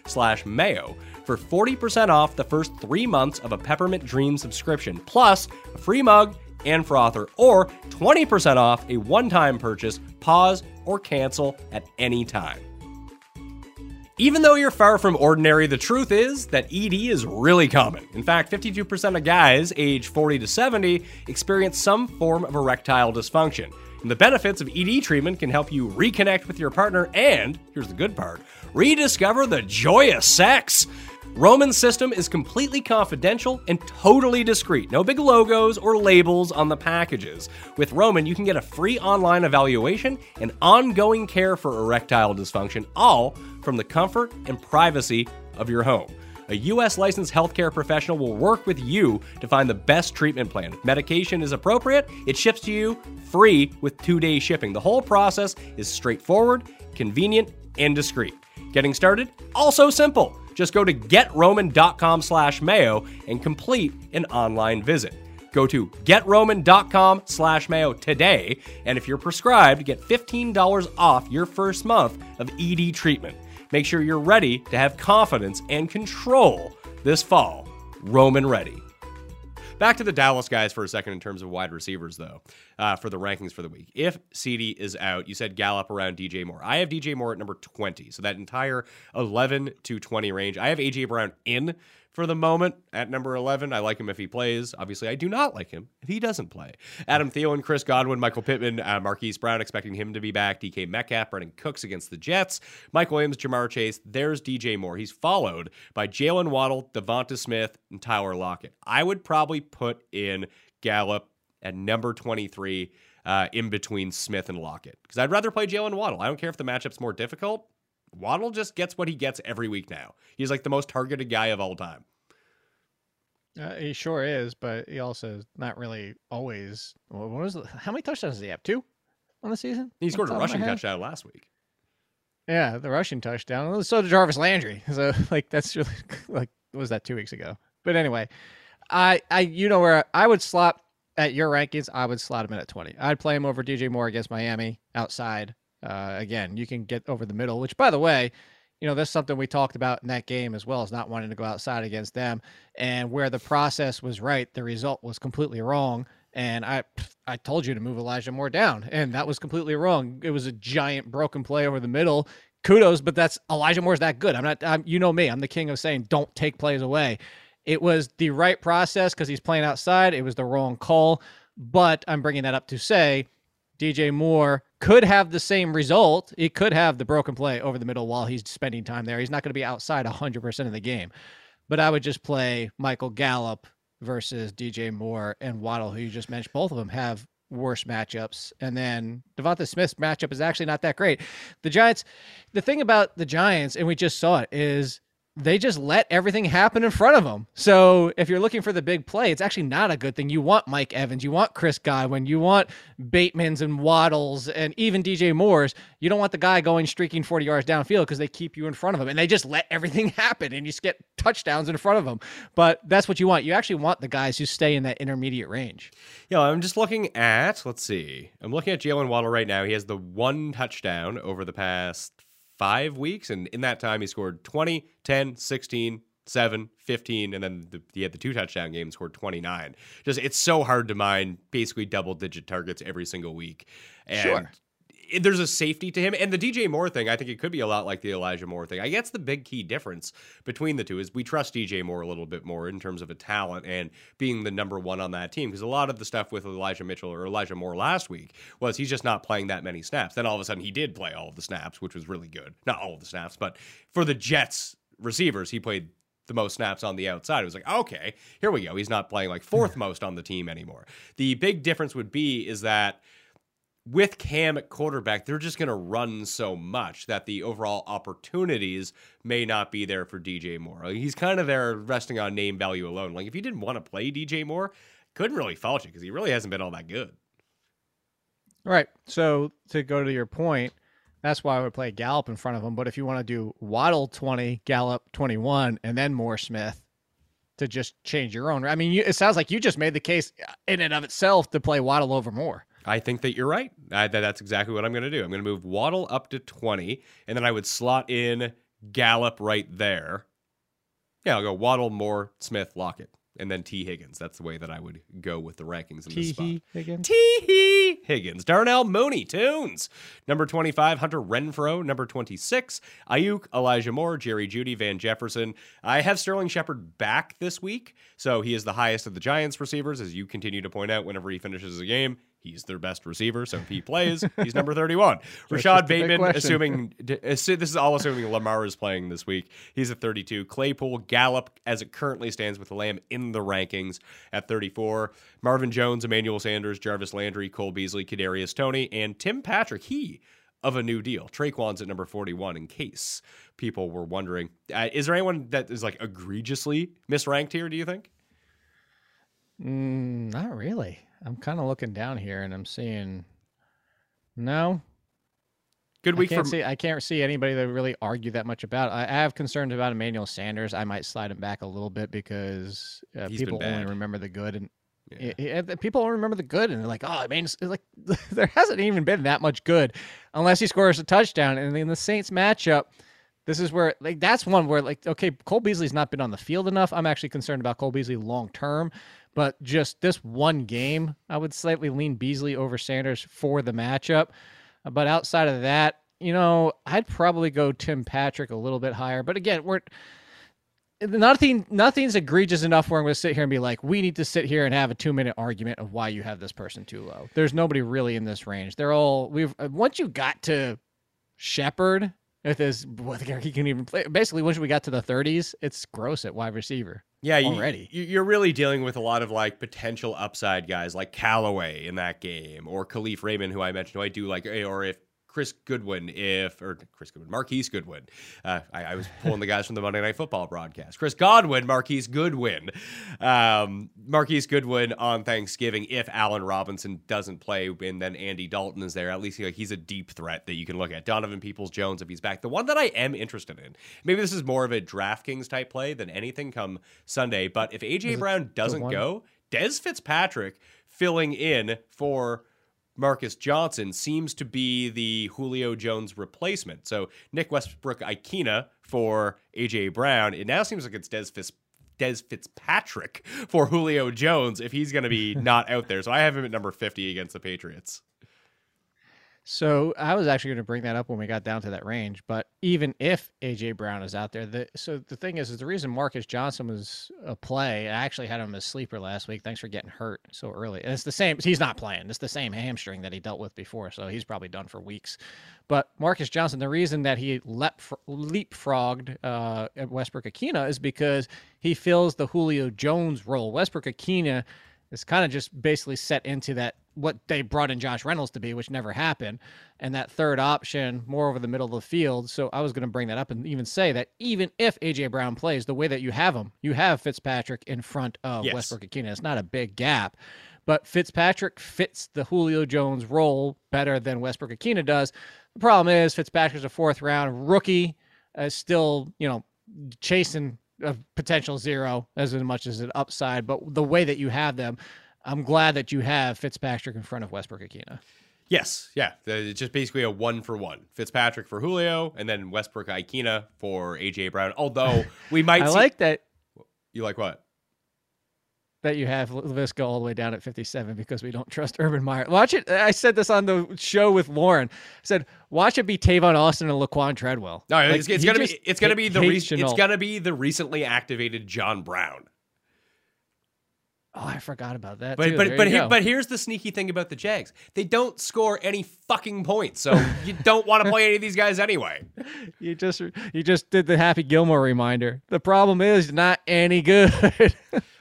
slash mayo for 40% off the first three months of a Peppermint Dream subscription, plus a free mug and frother, or 20% off a one-time purchase, pause, or cancel at any time. Even though you're far from ordinary, the truth is that ED is really common. In fact, 52% of guys age 40 to 70 experience some form of erectile dysfunction. The benefits of ED treatment can help you reconnect with your partner and, here's the good part, rediscover the joy of sex. Roman's system is completely confidential and totally discreet. No big logos or labels on the packages. With Roman, you can get a free online evaluation and ongoing care for erectile dysfunction, all from the comfort and privacy of your home. A U.S. licensed healthcare professional will work with you to find the best treatment plan. If medication is appropriate, it ships to you free with two day shipping. The whole process is straightforward, convenient, and discreet. Getting started? Also simple. Just go to getroman.com slash mayo and complete an online visit. Go to getroman.com slash mayo today, and if you're prescribed, get $15 off your first month of ED treatment. Make sure you're ready to have confidence and control this fall. Roman ready. Back to the Dallas guys for a second in terms of wide receivers, though, uh, for the rankings for the week. If CeeDee is out, you said Gallup around DJ Moore. I have DJ Moore at number 20. So that entire 11 to 20 range. I have AJ Brown in for the moment at number 11. I like him if he plays. Obviously, I do not like him if he doesn't play. Adam Thielen, Chris Godwin, Michael Pittman, uh, Marquise Brown, expecting him to be back. DK Metcalf, Brandin Cooks against the Jets. Mike Williams, Ja'Marr Chase. There's DJ Moore. He's followed by Jaylen Waddle, DeVonta Smith, and Tyler Lockett. I would probably put in Gallup at number 23 uh, in between Smith and Lockett because I'd rather play Jaylen Waddle. I don't care if the matchup's more difficult. Waddle just gets what he gets every week now. He's like the most targeted guy of all time. Uh, he sure is, but he also is not really always. What was the, how many touchdowns does he have? Two on the season. He scored a top of my rushing touchdown last week. Yeah, the rushing touchdown. So did Jarvis Landry. So like that's really like what was that two weeks ago? But anyway, I I you know where I would slot at your rankings, I would slot him in at 20. I'd play him over DJ Moore against Miami outside. Uh, again, you can get over the middle, which, by the way, you know, that's something we talked about in that game as well as not wanting to go outside against them. And where the process was right, the result was completely wrong. And I, I told you to move Elijah Moore down, and that was completely wrong. It was a giant broken play over the middle. Kudos, but that's Elijah Moore's that good. I'm not. I'm, you know me. I'm the king of saying don't take plays away. It was the right process because he's playing outside. It was the wrong call, but I'm bringing that up to say DJ Moore could have the same result. He could have the broken play over the middle while he's spending time there. He's not going to be outside 100% of the game. But I would just play Michael Gallup versus DJ Moore and Waddle, who you just mentioned. Both of them have worse matchups. And then DeVonta Smith's matchup is actually not that great. The Giants, the thing about the Giants, and we just saw it, is they just let everything happen in front of them. So if you're looking for the big play, it's actually not a good thing. You want Mike Evans, you want Chris Godwin, you want Bateman's and Waddles, and even DJ Moore's. You don't want the guy going streaking 40 yards downfield because they keep you in front of them and they just let everything happen and you just get touchdowns in front of them. But that's what you want. You actually want the guys who stay in that intermediate range. Yeah, I'm just looking at, let's see, I'm looking at Jaylen Waddle right now. He has the one touchdown over the past five weeks. And in that time, he scored 20, 10, 16, 7, 15, and then the, he had the two touchdown game, scored 29. Just it's so hard to mine basically double digit targets every single week. And Sure. There's a safety to him. And the DJ Moore thing, I think it could be a lot like the Elijah Moore thing. I guess the big key difference between the two is we trust DJ Moore a little bit more in terms of a talent and being the number one on that team. Because a lot of the stuff with Elijah Mitchell or Elijah Moore last week was he's just not playing that many snaps. Then all of a sudden he did play all of the snaps, which was really good. Not all of the snaps, but for the Jets receivers, he played the most snaps on the outside. It was like, okay, here we go. He's not playing like fourth most on the team anymore. The big difference would be is that with Cam at quarterback, they're just going to run so much that the overall opportunities may not be there for DJ Moore. He's kind of there resting on name value alone. Like if you didn't want to play DJ Moore, couldn't really fault you because he really hasn't been all that good. Right. So to go to your point, that's why I would play Gallup in front of him. But if you want to do Waddle 20, Gallup 21, and then Moore Smith to just change your own. I mean, you, it sounds like you just made the case in and of itself to play Waddle over Moore. I think that you're right. I, that that's exactly what I'm going to do. I'm going to move Waddle up to 20, and then I would slot in Gallup right there. Yeah, I'll go Waddle, Moore, Smith, Lockett, and then Tee Higgins. That's the way that I would go with the rankings in this spot. Again. Tee Higgins, Darnell Mooney, Tunes. Number 25, Hunter Renfrow. Number 26, Aiyuk, Elijah Moore, Jerry Jeudy, Van Jefferson. I have Sterling Shepard back this week, so he is the highest of the Giants receivers, as you continue to point out whenever he finishes a game. He's their best receiver, so if he plays, he's number 31. Rashod Bateman, assuming this is all assuming Lamar is playing this week. He's at 32. Claypool, Gallup, as it currently stands with the Lamb in the rankings at 34. Marvin Jones, Emmanuel Sanders, Jarvis Landry, Cole Beasley, Kadarius Toney, and Tim Patrick. He of a new deal. Tre'Quan's at number 41 in case people were wondering. Uh, is there anyone that is like egregiously misranked here, do you think? Mm, not really. I'm kind of looking down here and I'm seeing. No, Good week I can't for see. I can't see anybody that really argue that much about. I, I have concerns about Emmanuel Sanders. I might slide him back a little bit because uh, He's been people only remember the good, and Yeah. i- i- the people only remember the good, and they're like, "Oh, man, it's like there hasn't even been that much good, unless he scores a touchdown." And in the Saints matchup, this is where like that's one where like okay, Cole Beasley's not been on the field enough. I'm actually concerned about Cole Beasley long term, but just this one game, I would slightly lean Beasley over Sanders for the matchup. Uh, But outside of that, you know, I'd probably go Tim Patrick a little bit higher. But again, we're nothing nothing's egregious enough where I'm going to sit here and be like, we need to sit here and have a two minute argument of why you have this person too low. There's nobody really in this range. They're all we've uh, once you got to Shepard with his what he can even play. Basically, once we got to the 30s, it's gross at wide receiver. Yeah, you, already. you- you're really dealing with a lot of like potential upside guys like Callaway in that game or Kalif Raymond, who I mentioned, who I do like, or if Chris Goodwin, if or Chris Goodwin, Marquise Goodwin. Uh, I, I was pulling the guys from the Monday Night Football broadcast. Chris Godwin, Marquise Goodwin, um, Marquise Goodwin on Thanksgiving. If Allen Robinson doesn't play, and then Andy Dalton is there, at least like he's a deep threat that you can look at. Donovan Peoples Jones, if he's back, the one that I am interested in. Maybe this is more of a DraftKings type play than anything come Sunday. But if AJ Brown doesn't go, Dez Fitzpatrick filling in for Marcus Johnson seems to be the Julio Jones replacement. So Nick Westbrook Ikhine for AJ Brown. It now seems like it's Dez Fitz. Dez Fitzpatrick for Julio Jones if he's going to be not out there. So I have him at number 50 against the Patriots. So I was actually going to bring that up when we got down to that range, but even if AJ Brown is out there, the so the thing is, is the reason Marcus Johnson was a play. I actually had him as sleeper last week. Thanks for getting hurt so early, and it's the same. He's not playing. It's the same hamstring that he dealt with before, so he's probably done for weeks. But Marcus Johnson, the reason that he lep, leapfrogged uh, Westbrook Ikhine is because he fills the Julio Jones role. Westbrook Ikhine is kind of just basically set into that what they brought in Josh Reynolds to be, which never happened, and that third option more over the middle of the field. So I was going to bring that up and even say that even if AJ Brown plays the way that you have him, you have Fitzpatrick in front of Yes. Westbrook Ikhine. It's not a big gap, but Fitzpatrick fits the Julio Jones role better than Westbrook Ikhine does. The problem is Fitzpatrick's a fourth round rookie, uh, still you know chasing a potential zero as much as an upside. But the way that you have them, I'm glad that you have Fitzpatrick in front of Westbrook Ikhine. Yes, yeah. It's just basically a one for one. Fitzpatrick for Julio, and then Westbrook Ikhine for AJ Brown. Although we might I see, like that you like what? That you have Laviska all the way down at 57 because we don't trust Urban Meyer. Watch it. I said this on the show with Lauren. I said, watch it be Tavon Austin and Laquon Treadwell. No, Like, it's, it's gonna be it's gonna be the re- it's gonna be the recently activated John Brown. Oh, I forgot about that. But too. but but here, but here's the sneaky thing about the Jags: they don't score any fucking points, so you don't want to play any of these guys anyway. you just you just did the Happy Gilmore reminder. The problem is not any good.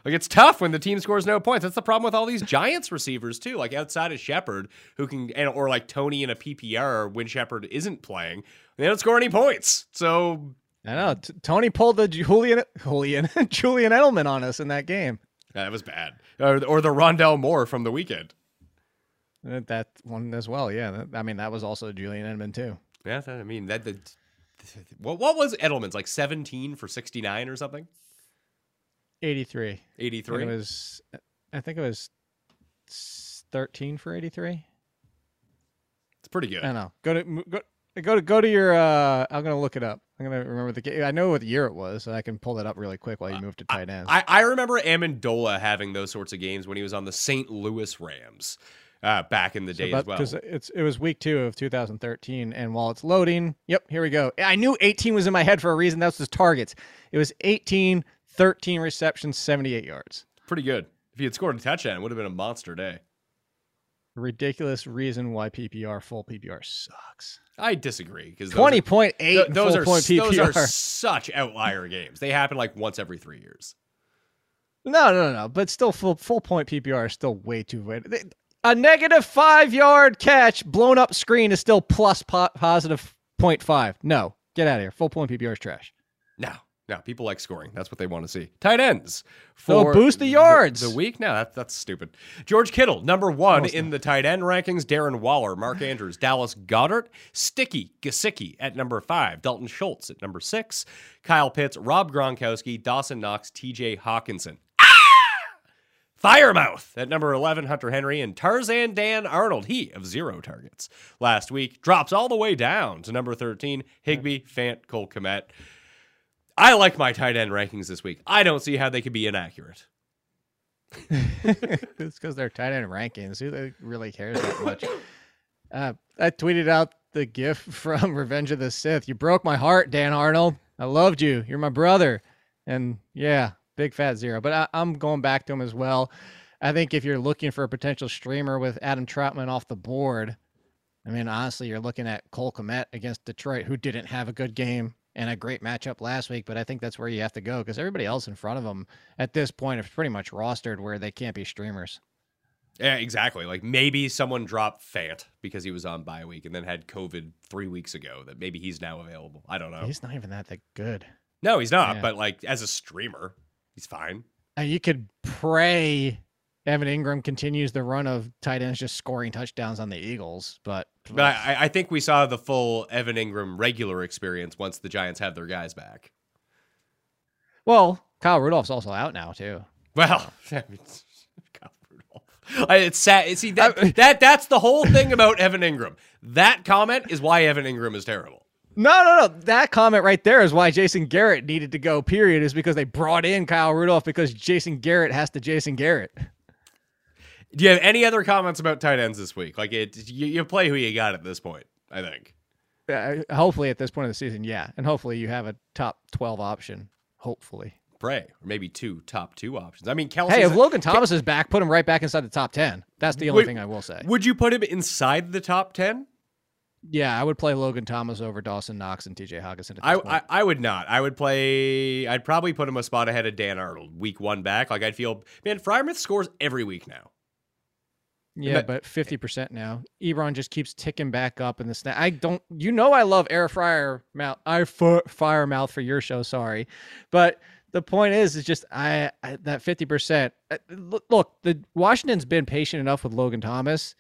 Like it's tough when the team scores no points. That's the problem with all these Giants receivers too. Like outside of Shepard, who can and or like Toney in a PPR when Shepard isn't playing, they don't score any points. So I know T- Toney pulled the Julian Julian Julian Edelman on us in that game. That was bad. Or, or the Rondale Moore from the weekend. Uh, That one as well. Yeah, that, I mean that was also Julian Edelman too. Yeah, that, I mean that. The, what what was Edelman's like seventeen for sixty nine or something? Eighty three. Eighty three. I think it was I think it was 13 for 83. It's pretty good. I don't know. Go to mo- go go to go to your uh I'm going to look it up. I'm going to remember the game. I know what year it was, so I can pull that up really quick while you move to tight ends. I, I remember Amendola having those sorts of games when he was on the St. Louis Rams uh, back in the day as well. because it's it was week two of 2013, and while it's loading, yep, here we go. I knew 18 was in my head for a reason. That's his targets. It was 18, 13 receptions, 78 yards. Pretty good. If he had scored a touchdown, it would have been a monster day. Ridiculous reason why PPR full PPR sucks. I disagree because 20.8 Th- in those full are point those are such outlier games. They happen like once every three years. No, no, no. But still, full full point PPR is still way too way. A negative five yard catch, blown up screen is still plus po- positive 0.5. No, get out of here. Full point PPR is trash. No, no, people like scoring. That's what they want to see. Tight ends So for boost the yards. The, week? No, that's that's stupid. George Kittle, number one Almost in the tight end rankings. Darren Waller, Mark Andrews, Dallas Goedert, Sticky Gesicki at number five. Dalton Schultz at number six. Kyle Pitts, Rob Gronkowski, Dawson Knox, T.J. Hockenson. Ah! Firemouth at number 11, Hunter Henry, and Tarzan Dan Arnold, he of zero targets. Last week, drops all the way down to number 13, Higbee, Fant, Cole Kmet. I like my tight end rankings this week. I don't see how they could be inaccurate. it's because they're tight end rankings. Who really cares that much? Uh, I tweeted out the GIF from Revenge of the Sith. You broke my heart, Dan Arnold. I loved you. You're my brother. And yeah, big fat zero. But I, I'm going back to him as well. I think if you're looking for a potential streamer with Adam Trautman off the board, I mean, honestly, you're looking at Cole Kmet against Detroit, who didn't have a good game and a great matchup last week. But I think that's where you have to go because everybody else in front of them at this point is pretty much rostered where they can't be streamers. Yeah, exactly. Like maybe someone dropped Fant because he was on bye week and then had COVID three weeks ago. That maybe he's now available. I don't know. He's not even that, that good. no, he's not. Yeah. But like as a streamer, he's fine. And you could pray Evan Engram continues the run of tight ends just scoring touchdowns on the Eagles, but But I, I think we saw the full Evan Engram regular experience once the Giants have their guys back. well, Kyle Rudolph's also out now too. Well, I mean, I- It's sad. See that uh, that that's the whole thing about Evan Engram. That comment is why Evan Engram is terrible. No, no, no. That comment right there is why Jason Garrett needed to go, period, is because they brought in Kyle Rudolph because Jason Garrett has to Jason Garrett. Do you have any other comments about tight ends this week? Like it, you, you play who you got at this point. I think. Uh, hopefully, at this point of the season, yeah. And hopefully, you have a top 12 option. Hopefully. Pray or maybe two top two options. I mean, Kelce. Hey, if Logan Thomas is back, put him right back inside the top 10. That's the only Wait, thing I will say. would you put him inside the top ten? Yeah, I would play Logan Thomas over Dawson Knox and TJ Hockenson at this I, point. I I would not. I would play. I'd probably put him a spot ahead of Dan Arnold, week one back. Like I'd feel, man, Freiermuth scores every week now. Yeah, that- but eh, fifty percent now. Ebron just keeps ticking back up in the snap. I don't. You know, I love air fryer mouth. I f- fire mouth for your show. Sorry, but the point is, is just I, I that fifty percent. Eh, look, the Washington's been patient enough with Logan Thomas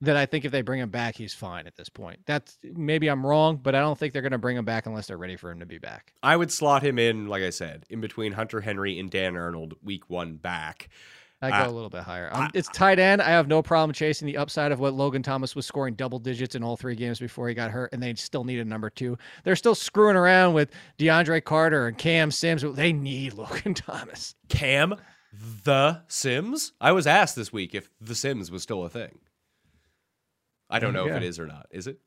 that I think if they bring him back, he's fine at this point. That's maybe I'm wrong, but I don't think they're going to bring him back unless they're ready for him to be back. I would slot him in, like I said, in between Hunter Henry and Dan Arnold, week one back. I go a little bit higher. Um, it's tight end. I have no problem chasing the upside of what Logan Thomas was scoring double digits in all three games before he got hurt, and they still need a number two. They're still screwing around with DeAndre Carter and Cam Sims. They need Logan Thomas. Cam, the Sims. I was asked this week if the Sims was still a thing. I don't know if it is or not. Is it?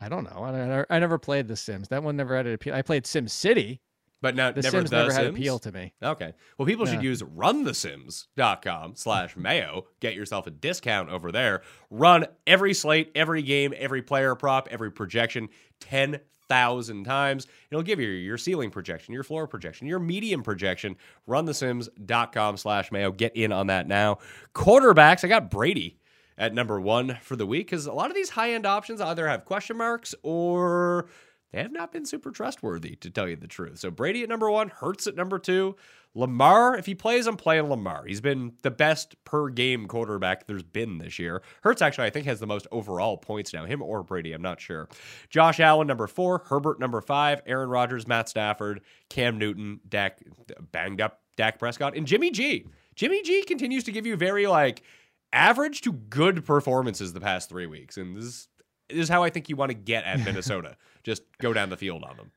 I don't know. I, never- I never played the Sims. That one never had an appeal. I played Sim City. But now, The never Sims the never had Sims? appeal to me. Okay. Well, people should use runthesims.com slash mayo. Get yourself a discount over there. Run every slate, every game, every player prop, every projection 10,000 times. It'll give you your ceiling projection, your floor projection, your medium projection. Runthesims.com slash mayo. Get in on that now. Quarterbacks, I got Brady at number one for the week because a lot of these high end options either have question marks or they have not been super trustworthy, to tell you the truth. So Brady at number one, Hurts at number two. Lamar, if he plays, I'm playing Lamar. He's been the best per game quarterback there's been this year. Hurts actually, I think, has the most overall points now. Him or Brady, I'm not sure. Josh Allen, number four. Herbert, number five. Aaron Rodgers, Matt Stafford, Cam Newton, Dak, banged up Dak Prescott, and Jimmy G. Jimmy G continues to give you very like average to good performances the past three weeks, and this is, this is how I think you want to get at Minnesota. Just go down the field on them.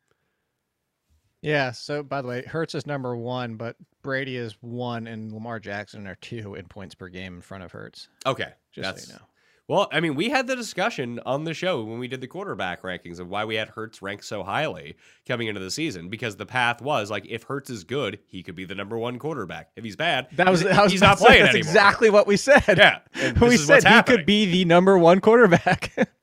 Yeah. So, by the way, Hurts is number one, but Brady is one, and Lamar Jackson are two in points per game in front of Hurts. Okay, Just that's so you know. well. I mean, we had the discussion on the show when we did the quarterback rankings of why we had Hurts ranked so highly coming into the season because the path was like if Hurts is good, he could be the number one quarterback. If he's bad, That was, he's, I was he's not playing That's anymore. exactly what we said. Yeah, we said he happening. could be the number one quarterback.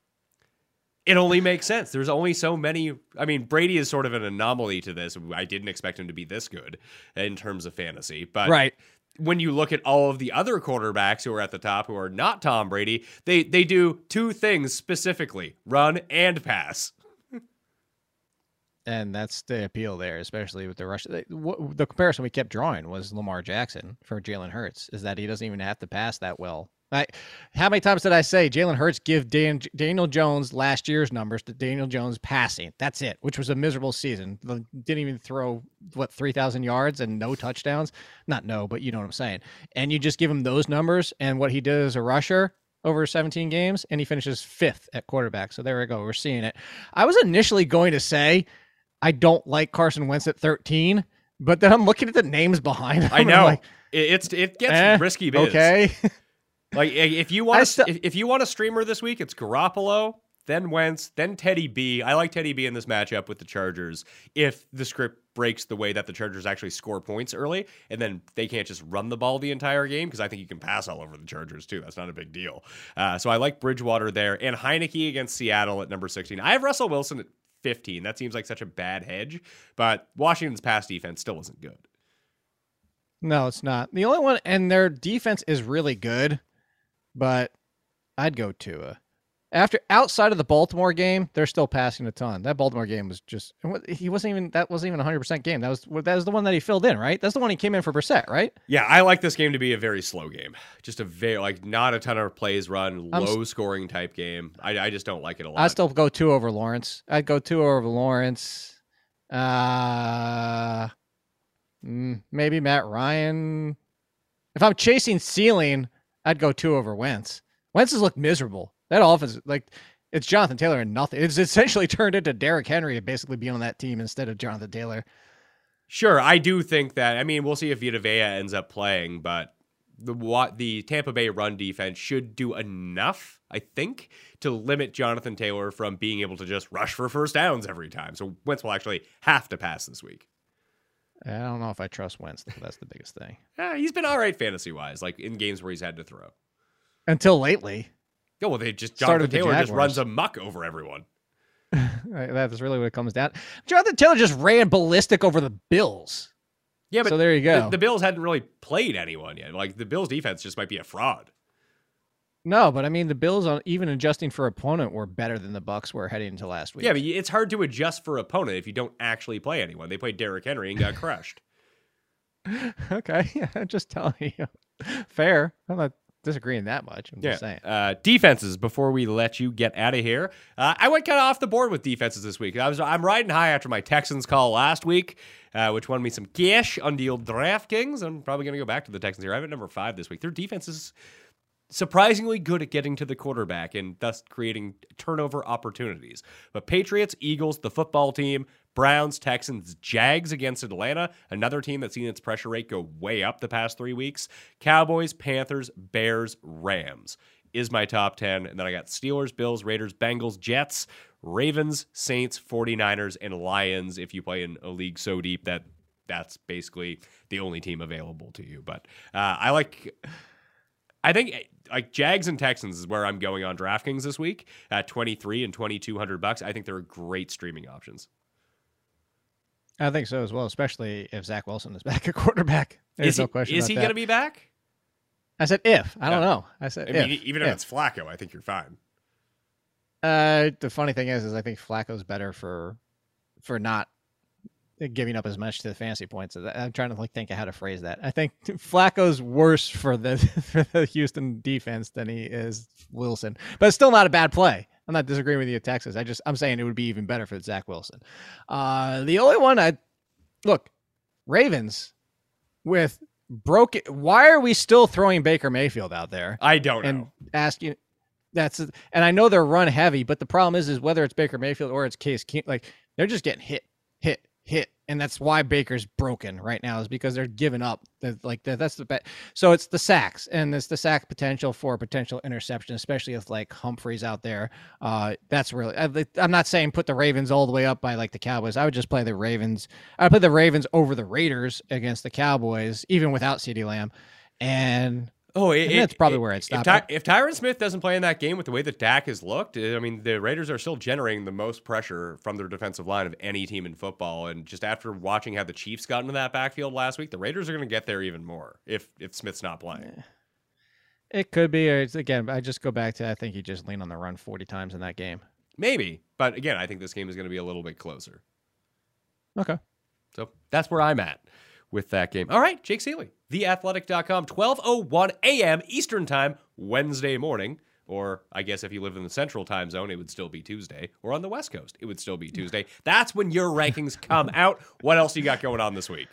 it only makes sense. There's only so many. I mean, Brady is sort of an anomaly to this. I didn't expect him to be this good in terms of fantasy, but right. when you look at all of the other quarterbacks who are at the top who are not Tom Brady, they they do two things specifically: run and pass. And that's the appeal there, especially with the rush. The, the comparison we kept drawing was Lamar Jackson for Jalen Hurts, is that he doesn't even have to pass that well. I, how many times did I say Jalen Hurts give Dan, Daniel Jones last year's numbers to Daniel Jones passing? That's it, which was a miserable season. Didn't even throw, what, 3,000 yards and no touchdowns? Not no, but you know what I'm saying. And you just give him those numbers and what he did as a rusher over 17 games, and he finishes fifth at quarterback. So there we go. We're seeing it. I was initially going to say, I don't like Carson Wentz at 13, but then I'm looking at the names behind him. I know like, it, it's it gets eh, risky. Biz. Okay. like if you want still- if, if you want a streamer this week, it's Garoppolo, then Wentz, then Teddy B. I like Teddy B in this matchup with the Chargers. If the script breaks the way that the Chargers actually score points early, and then they can't just run the ball the entire game because I think you can pass all over the Chargers too. That's not a big deal. Uh, so I like Bridgewater there and Heinicke against Seattle at number sixteen. I have Russell Wilson at fifteen. That seems like such a bad hedge, but Washington's pass defense still isn't good. no, it's not. The only one, and their defense is really good, but I'd go Tua. After outside of the Baltimore game, they're still passing a ton. That Baltimore game was just he wasn't even that wasn't even a hundred percent game. That was that was the one that he filled in, right? That's the one he came in for Brissett, right? Yeah, I like this game to be a very slow game. Just a very like not a ton of plays run, I'm low scoring type game. I, I just don't like it a lot. I'd still go Tua over Lawrence. I'd go Tua over Lawrence. Uh, mm, maybe Matt Ryan If I'm chasing ceiling, I'd go Tua over Wentz. Wentz has looked miserable. That offense, like it's Jonathan Taylor and nothing. It's essentially turned into Derrick Henry to basically being on that team instead of Jonathan Taylor. Sure, I do think that. I mean, we'll see if Vita Vea ends up playing, but the what the Tampa Bay run defense should do enough, I think, to limit Jonathan Taylor from being able to just rush for first downs every time. So Wentz will actually have to pass this week. I don't know if I trust Wentz. That's the biggest thing. Yeah, he's been all right fantasy wise, like in games where he's had to throw. Until lately. Oh well, they just Jonathan Taylor just runs amok over everyone. That's really what it comes down. Jonathan Taylor just ran ballistic over the Bills. Yeah, but so there you the, go. the Bills hadn't really played anyone yet. Like the Bills defense just might be a fraud. No, but I mean the Bills, on even adjusting for opponent, were better than the Bucs were heading into last week. Yeah, but it's hard to adjust for opponent if you don't actually play anyone. They played Derrick Henry and got crushed. okay, yeah, I'm just telling you. Fair. I'm not disagreeing that much. I'm just saying. Uh, defenses. Before we let you get out of here, uh, I went kind of off the board with defenses this week. I was I'm riding high after my Texans call last week, uh, which won me some cash on the old DraftKings. I'm probably going to go back to the Texans here. I have at number five this week. Their defense is surprisingly good at getting to the quarterback and thus creating turnover opportunities. But Patriots, Eagles, the football team, Browns, Texans, Jags against Atlanta, another team that's seen its pressure rate go way up the past three weeks, Cowboys, Panthers, Bears, Rams is my top 10. And then I got Steelers, Bills, Raiders, Bengals, Jets, Ravens, Saints, 49ers, and Lions if you play in a league so deep that that's basically the only team available to you. But uh, I like. I think eh, like Jags and Texans is where I'm going on DraftKings this week at 23 and 2200 bucks. I think they're great streaming options. I think so as well, especially if Zach Wilson is back at quarterback. There's is he, no question. is he going to be back? I said if. I don't Yeah. know. I said I mean, even if if. it's Flacco, I think you're fine. Uh, the funny thing is, is I think Flacco's better for for not giving up as much to the fantasy points. I'm trying to like think of how to phrase that. I think Flacco's worse for the for the Houston defense than he is Wilson, but it's still not a bad play. I'm not disagreeing with you, Texas. I just I'm saying it would be even better for Zach Wilson. Uh, the only one I look Ravens with broken. Why are we still throwing Baker Mayfield out there? I don't and know. asking that's and I know they're run heavy, but the problem is is whether it's Baker Mayfield or it's Case Keenum, like they're just getting hit, hit, and that's why Baker's broken right now is because they're giving up. They're like that, that's the bet. So it's the sacks and it's the sack potential for potential interception, especially if like Humphreys out there. Uh, that's really. I, I'm not saying put the Ravens all the way up by like the Cowboys. I would just play the Ravens. I put the Ravens over the Raiders against the Cowboys, even without CeeDee Lamb, and Oh, it, and that's probably where I'd if Ty- If Tyron Smith doesn't play in that game with the way that Dak has looked, I mean, the Raiders are still generating the most pressure from their defensive line of any team in football. And just after watching how the Chiefs got into that backfield last week, the Raiders are going to get there even more if if Smith's not playing. It could be. Again, I just go back to I think he just leaned on the run 40 times in that game. Maybe, but again, I think this game is going to be a little bit closer. Okay. So that's where I'm at with that game. All right, Jake Ciely, theathletic.com, 12.01 a.m. Eastern Time, Wednesday morning. Or I guess if you live in the central time zone, it would still be Tuesday. Or on the West Coast, it would still be Tuesday. That's when your rankings come out. What else you got going on this week?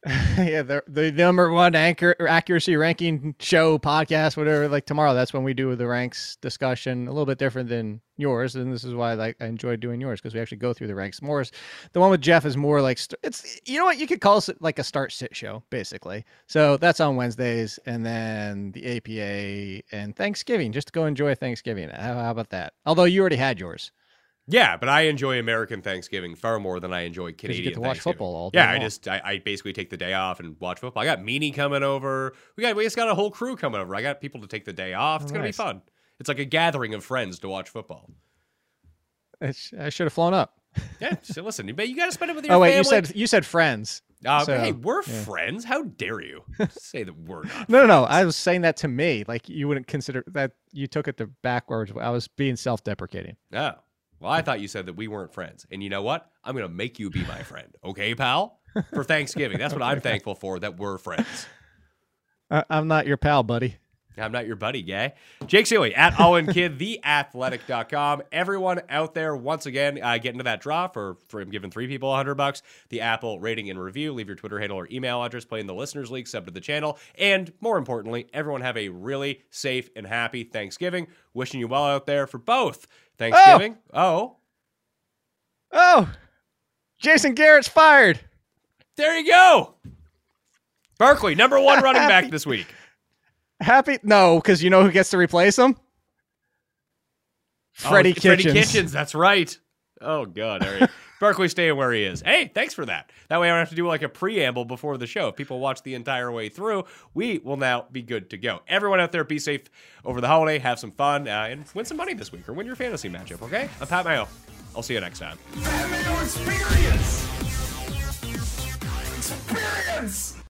yeah, the the number one anchor accuracy ranking show podcast, whatever. Like tomorrow, that's when we do the ranks discussion. A little bit different than yours, and this is why like I enjoy doing yours because we actually go through the ranks. More the one with Jeff is more like it's you know what you could call it like a start sit show basically. So that's on Wednesdays, and then the APA and Thanksgiving. Just go enjoy Thanksgiving. How, how about that? Although you already had yours. Yeah, but I enjoy American Thanksgiving far more than I enjoy Canadian you get to watch football all day Yeah, I just I, I basically take the day off and watch football. I got Meanie coming over. We got we just got a whole crew coming over. I got people to take the day off. It's Oh, gonna nice. be fun. It's like a gathering of friends to watch football. I sh- I should have flown up. Yeah, so listen, but you got to spend it with your Oh wait, family. you said you said friends. Uh, so, hey, we're yeah. friends. How dare you say that we're not? No, no, no. I was saying that to me. Like you wouldn't consider that you took it the backwards. I was being self-deprecating. Oh, well, I thought you said that we weren't friends. And you know what? I'm gonna make you be my friend, okay, pal? For Thanksgiving, that's what I'm thankful for. That we're friends. I, I'm not your pal, buddy. I'm not your buddy, gay. Jake Ciely at Owen Kid, theathletic.com. Everyone out there, once again, uh, get into that draw for, for him giving three people 100 bucks. The Apple rating and review. Leave your Twitter handle or email address, play in the Listeners League, sub to the channel. And more importantly, everyone have a really safe and happy Thanksgiving. Wishing you well out there for both Thanksgiving. Oh. oh, Oh, Jason Garrett's fired. there you go. Barkley, number one running back this week. Happy? No, because you know who gets to replace him? Oh, Freddie oh, Kitchens. Freddie Kitchens, that's right. Oh god, all right. Barkley staying where he is. Hey, thanks for that. That way I don't have to do like a preamble before the show. If people watch the entire way through, we will now be good to go. Everyone out there, be safe over the holiday, have some fun, uh, and win some money this week or win your fantasy matchup, okay? I'm Pat Mayo. I'll see you next time. Experience! Experience!